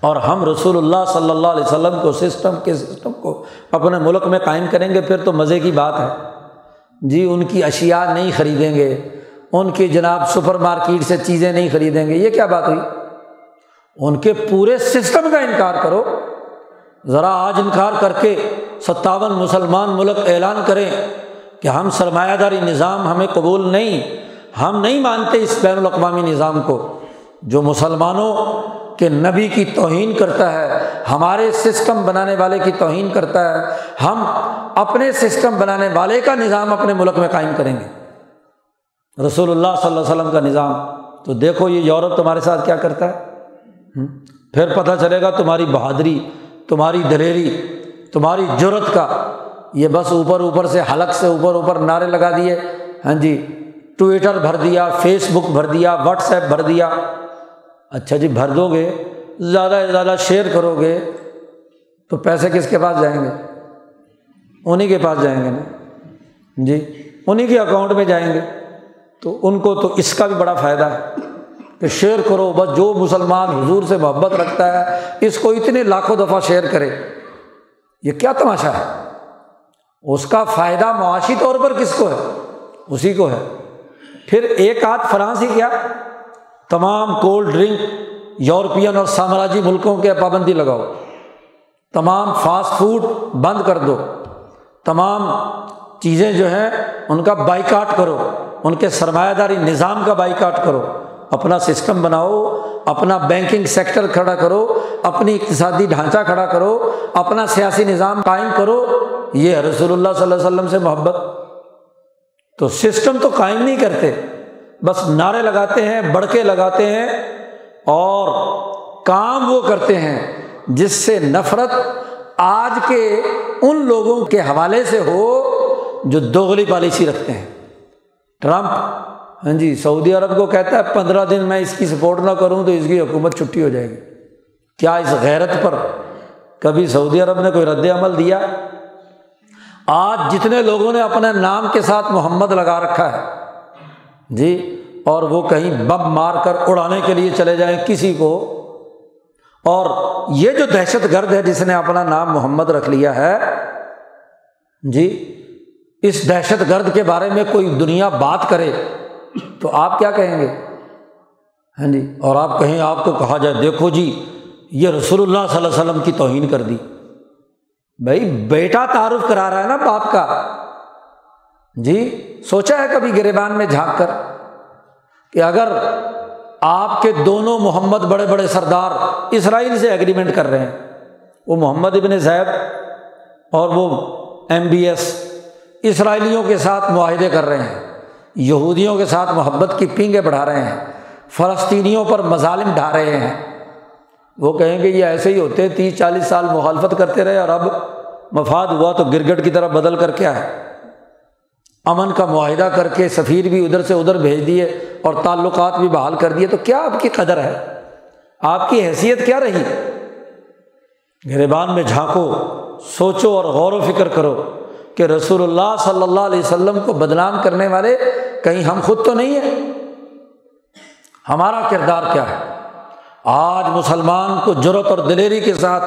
اور ہم رسول اللہ صلی اللہ علیہ وسلم کو سسٹم کے سسٹم کو اپنے ملک میں قائم کریں گے، پھر تو مزے کی بات ہے۔ جی ان کی اشیا نہیں خریدیں گے، ان کی جناب سپر مارکیٹ سے چیزیں نہیں خریدیں گے، یہ کیا بات ہوئی؟ ان کے پورے سسٹم کا انکار کرو۔ ذرا آج انکار کر کے ستاون مسلمان ملک اعلان کریں کہ ہم سرمایہ داری نظام ہمیں قبول نہیں، ہم نہیں مانتے اس بین الاقوامی نظام کو۔ جو مسلمانوں کے نبی کی توہین کرتا ہے، ہمارے سسٹم بنانے والے کی توہین کرتا ہے، ہم اپنے سسٹم بنانے والے کا نظام اپنے ملک میں قائم کریں گے۔ رسول اللہ صلی اللہ علیہ وسلم کا نظام۔ تو دیکھو یہ یورپ تمہارے ساتھ کیا کرتا ہے؟ پھر پتہ چلے گا تمہاری بہادری۔ تمہاری دلیری، تمہاری جرت کا، یہ بس اوپر اوپر سے حلق سے اوپر اوپر نعرے لگا دیے۔ ہاں جی ٹویٹر بھر دیا، فیس بک بھر دیا، واٹس ایپ بھر دیا۔ اچھا جی بھر دو گے، زیادہ سے زیادہ شیئر کرو گے، تو پیسے کس کے پاس جائیں گے؟ انہیں کے پاس جائیں گے نا۔ جی انہیں کے اکاؤنٹ میں جائیں گے۔ تو ان کو تو اس کا بھی بڑا فائدہ ہے۔ کہ شیئر کرو، بس جو مسلمان حضور سے محبت رکھتا ہے، اس کو اتنے لاکھوں دفعہ شیئر کرے۔ یہ کیا تماشا ہے؟ اس کا فائدہ معاشی طور پر کس کو ہے؟ اسی کو ہے۔ پھر ایک آدھ فرانسی کیا؟ تمام کولڈ ڈرنک، یورپین اور سامراجی ملکوں کے پابندی لگاؤ۔ تمام فاسٹ فوڈ بند کر دو۔ تمام چیزیں جو ہیں، ان کا بائیکاٹ کرو۔ ان کے سرمایہ داری نظام کا بائیکاٹ کرو۔ اپنا سسٹم بناؤ، اپنا بینکنگ سیکٹر کھڑا کرو، اپنی اقتصادی ڈھانچہ کھڑا کرو، اپنا سیاسی نظام قائم کرو، یہ رسول اللہ صلی اللہ علیہ وسلم سے محبت۔ تو سسٹم تو قائم نہیں کرتے، بس نعرے لگاتے ہیں بڑکے لگاتے ہیں، اور کام وہ کرتے ہیں جس سے نفرت آج کے ان لوگوں کے حوالے سے ہو جو دوغلی پالیسی رکھتے ہیں۔ ٹرمپ ہاں جی سعودی عرب کو کہتا ہے پندرہ دن میں اس کی سپورٹ نہ کروں تو اس کی حکومت چھٹی ہو جائے گی۔ کیا اس غیرت پر کبھی سعودی عرب نے کوئی رد عمل دیا؟ آج جتنے لوگوں نے اپنے نام کے ساتھ محمد لگا رکھا ہے جی اور وہ کہیں بم مار کر اڑانے کے لیے چلے جائیں کسی کو، اور یہ جو دہشت گرد ہے جس نے اپنا نام محمد رکھ لیا ہے جی اس دہشت گرد کے بارے میں کوئی دنیا بات کرے تو آپ کیا کہیں گے؟ ہاں جی اور آپ کہیں، آپ کو کہا جائے، دیکھو جی یہ رسول اللہ صلی اللہ علیہ وسلم کی توہین کر دی۔ بھائی، بیٹا تعارف کرا رہا ہے نا باپ کا۔ جی سوچا ہے کبھی گریبان میں جھانک کر کہ اگر آپ کے دونوں محمد بڑے بڑے سردار اسرائیل سے ایگریمنٹ کر رہے ہیں۔ وہ محمد ابن زید اور وہ ایم بی ایس اسرائیلیوں کے ساتھ معاہدے کر رہے ہیں۔ یہودیوں کے ساتھ محبت کی پینگیں بڑھا رہے ہیں، فلسطینیوں پر مظالم ڈھا رہے ہیں۔ وہ کہیں گے یہ ایسے ہی ہوتے، تیس چالیس سال مخالفت کرتے رہے اور اب مفاد ہوا تو گرگٹ کی طرح بدل کر کیا ہے امن کا معاہدہ کر کے سفیر بھی ادھر سے ادھر بھیج دیے اور تعلقات بھی بحال کر دیے۔ تو کیا آپ کی قدر ہے؟ آپ کی حیثیت کیا رہی؟ گریبان میں جھانکو، سوچو اور غور و فکر کرو کہ رسول اللہ صلی اللہ علیہ وسلم کو بدنام کرنے والے کہیں ہم خود تو نہیں ہیں؟ ہمارا کردار کیا ہے؟ آج مسلمان کو جرت اور دلیری کے ساتھ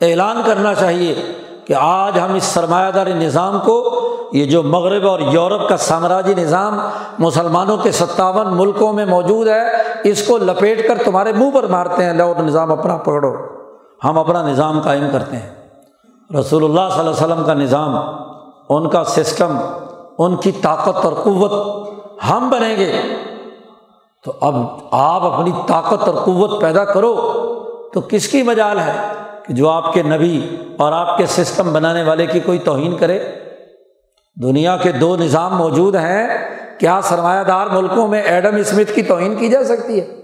اعلان کرنا چاہیے کہ آج ہم اس سرمایہ داری نظام کو، یہ جو مغرب اور یورپ کا سامراجی نظام مسلمانوں کے ستاون ملکوں میں موجود ہے، اس کو لپیٹ کر تمہارے منہ پر مارتے ہیں لو نظام اپنا پکڑو۔ ہم اپنا نظام قائم کرتے ہیں۔ رسول اللہ صلی اللہ علیہ وسلم کا نظام، ان کا سسٹم ان کی طاقت اور قوت ہم بنیں گے۔ تو اب آپ اپنی طاقت اور قوت پیدا کرو۔ تو کس کی مجال ہے کہ جو آپ کے نبی اور آپ کے سسٹم بنانے والے کی کوئی توہین کرے؟ دنیا کے دو نظام موجود ہیں۔ کیا سرمایہ دار ملکوں میں ایڈم اسمتھ کی توہین کی جا سکتی ہے؟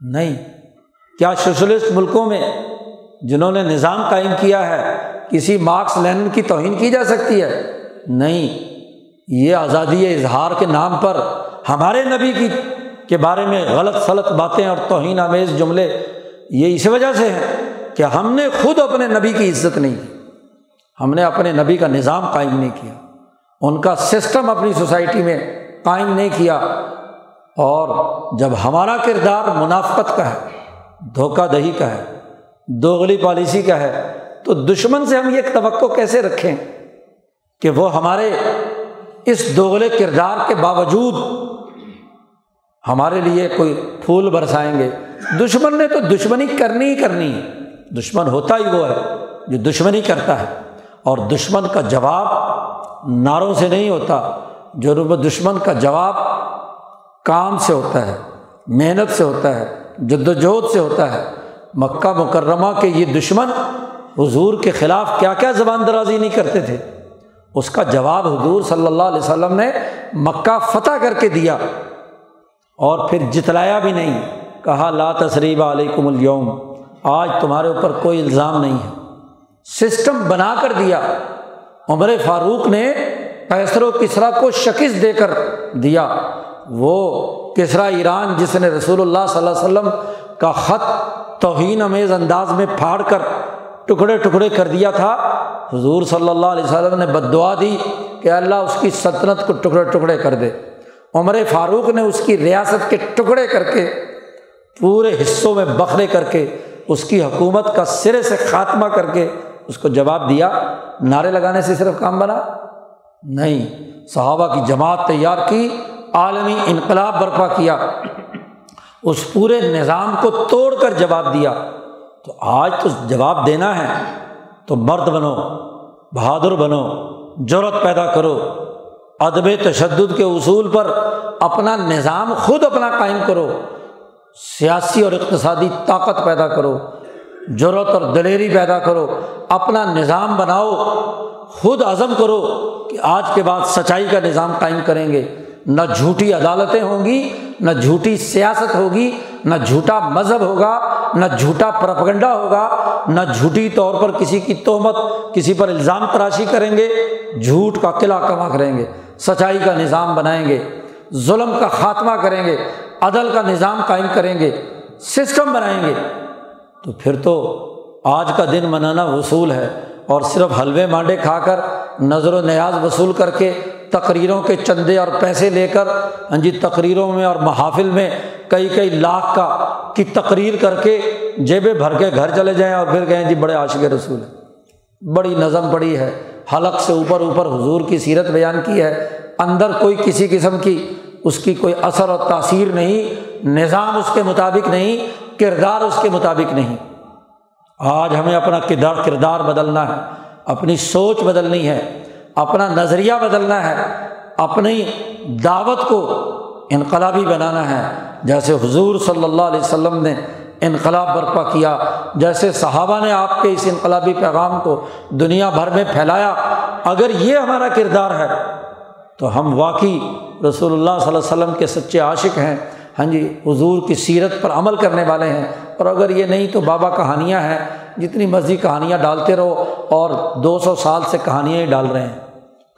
نہیں۔ کیا سوشلسٹ ملکوں میں جنہوں نے نظام قائم کیا ہے، کسی مارکس لین کی توہین کی جا سکتی ہے؟ نہیں۔ یہ آزادی اظہار کے نام پر ہمارے نبی کی کے بارے میں غلط سلط باتیں اور توہین آمیز جملے یہ اس وجہ سے ہیں کہ ہم نے خود اپنے نبی کی عزت نہیں کی۔ ہم نے اپنے نبی کا نظام قائم نہیں کیا۔ ان کا سسٹم اپنی سوسائٹی میں قائم نہیں کیا۔ اور جب ہمارا کردار منافقت کا ہے، دھوکہ دہی کا ہے، دوغلی پالیسی کا ہے، تو دشمن سے ہم یہ توقع کیسے رکھیں کہ وہ ہمارے اس دوغلے کردار کے باوجود ہمارے لیے کوئی پھول برسائیں گے۔ دشمن نے تو دشمنی کرنی ہی کرنی ہے۔ دشمن ہوتا ہی وہ ہے جو دشمنی کرتا ہے۔ اور دشمن کا جواب نعروں سے نہیں ہوتا، جو دشمن کا جواب کام سے ہوتا ہے، محنت سے ہوتا ہے، جد وجہد سے ہوتا ہے۔ مکہ مکرمہ کے یہ دشمن حضور کے خلاف کیا کیا زبان درازی نہیں کرتے تھے۔ اس کا جواب حضور صلی اللہ علیہ وسلم نے مکہ فتح کر کے دیا اور پھر جتلایا بھی نہیں، کہا، لا تصریب علیکم اليوم، آج تمہارے اوپر کوئی الزام نہیں ہے۔ سسٹم بنا کر دیا۔ عمر فاروق نے کیسر و کسرا کو شکست دے کر دیا۔ وہ کسرا ایران، جس نے رسول اللہ صلی اللہ علیہ وسلم کا خط توہین امیز انداز میں پھاڑ کر ٹکڑے ٹکڑے کر دیا تھا۔ حضور صلی اللہ علیہ وسلم نے بد دعا دی کہ اللہ اس کی سلطنت کو ٹکڑے ٹکڑے کر دے۔ عمر فاروق نے اس کی ریاست کے ٹکڑے کر کے، پورے حصوں میں بکھرے کر کے، اس کی حکومت کا سرے سے خاتمہ کر کے اس کو جواب دیا۔ نعرے لگانے سے صرف کام بنا؟ نہیں۔ صحابہ کی جماعت تیار کی، عالمی انقلاب برپا کیا۔ اس پورے نظام کو توڑ کر جواب دیا۔ تو آج تو جواب دینا ہے، تو مرد بنو، بہادر بنو ضرورت پیدا کرو۔ ادب تشدد کے اصول پر اپنا نظام خود اپنا قائم کرو۔ سیاسی اور اقتصادی طاقت پیدا کرو۔ ضرورت اور دلیری پیدا کرو۔ اپنا نظام بناؤ۔ خود عزم کرو کہ آج کے بعد سچائی کا نظام قائم کریں گے۔ نہ جھوٹی عدالتیں ہوں گی نہ جھوٹی سیاست ہوگی، نہ جھوٹا مذہب ہوگا، نہ جھوٹا پرپگنڈا ہوگا، نہ جھوٹی طور پر کسی کی تہمت، کسی پر الزام تراشی کریں گے، جھوٹ کا قلعہ کما کریں گے، سچائی کا نظام بنائیں گے، ظلم کا خاتمہ کریں گے، عدل کا نظام قائم کریں گے، سسٹم بنائیں گے۔ تو پھر تو آج کا دن منانا وصول ہے اور صرف حلوے مانڈے کھا کر نظر و نیاز وصول کر کے تقریروں کے چندے اور پیسے لے کر ہاں جی تقریروں میں اور محافل میں کئی کئی لاکھ کا، کی تقریر کر کے جیبیں بھر کے گھر چلے جائیں اور پھر کہیں جی بڑے عاشق رسول ہیں۔ بڑی نظم پڑی ہے۔ حلق سے اوپر اوپر حضور کی سیرت بیان کی ہے۔ اندر کوئی کسی قسم کی اس کی کوئی اثر اور تاثیر نہیں، نظام اس کے مطابق نہیں، کردار اس کے مطابق نہیں۔ آج ہمیں اپنا کردار کردار بدلنا ہے۔ اپنی سوچ بدلنی ہے۔ اپنا نظریہ بدلنا ہے، اپنی دعوت کو انقلابی بنانا ہے۔ جیسے حضور صلی اللہ علیہ وسلم نے انقلاب برپا کیا، جیسے صحابہ نے آپ کے اس انقلابی پیغام کو دنیا بھر میں پھیلایا، اگر یہ ہمارا کردار ہے، تو ہم واقعی رسول اللہ صلی اللہ علیہ وسلم کے سچے عاشق ہیں۔ ہاں جی حضور کی سیرت پر عمل کرنے والے ہیں۔ اور اگر یہ نہیں تو بابا کہانیاں ہیں، جتنی مرضی کہانیاں ڈالتے رہو اور دو سو سال سے کہانیاں ہی ڈال رہے ہیں۔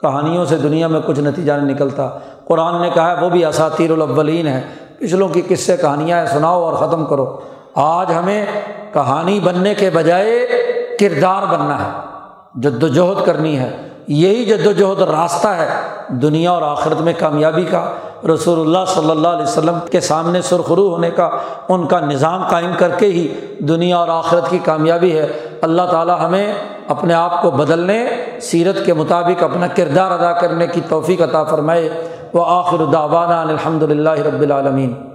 کہانیوں سے دنیا میں کچھ نتیجہ نہیں نکلتا۔ قرآن نے کہا ہے، وہ بھی اساتیر الاولین ہے پچھلوں کی قصے سے کہانیاں سناؤ اور ختم کرو۔ آج ہمیں کہانی بننے کے بجائے کردار بننا ہے جد وجہد کرنی ہے۔ یہی جد وجہد راستہ ہے دنیا اور آخرت میں کامیابی کا۔ رسول اللہ صلی اللہ علیہ وسلم کے سامنے سرخرو ہونے کا، ان کا نظام قائم کر کے ہی دنیا اور آخرت کی کامیابی ہے۔ اللہ تعالیٰ ہمیں اپنے آپ کو بدلنے، سیرت کے مطابق اپنا کردار ادا کرنے کی توفیق عطا فرمائے۔ وہ آخر داوانہ الحمد للہ رب العالمین۔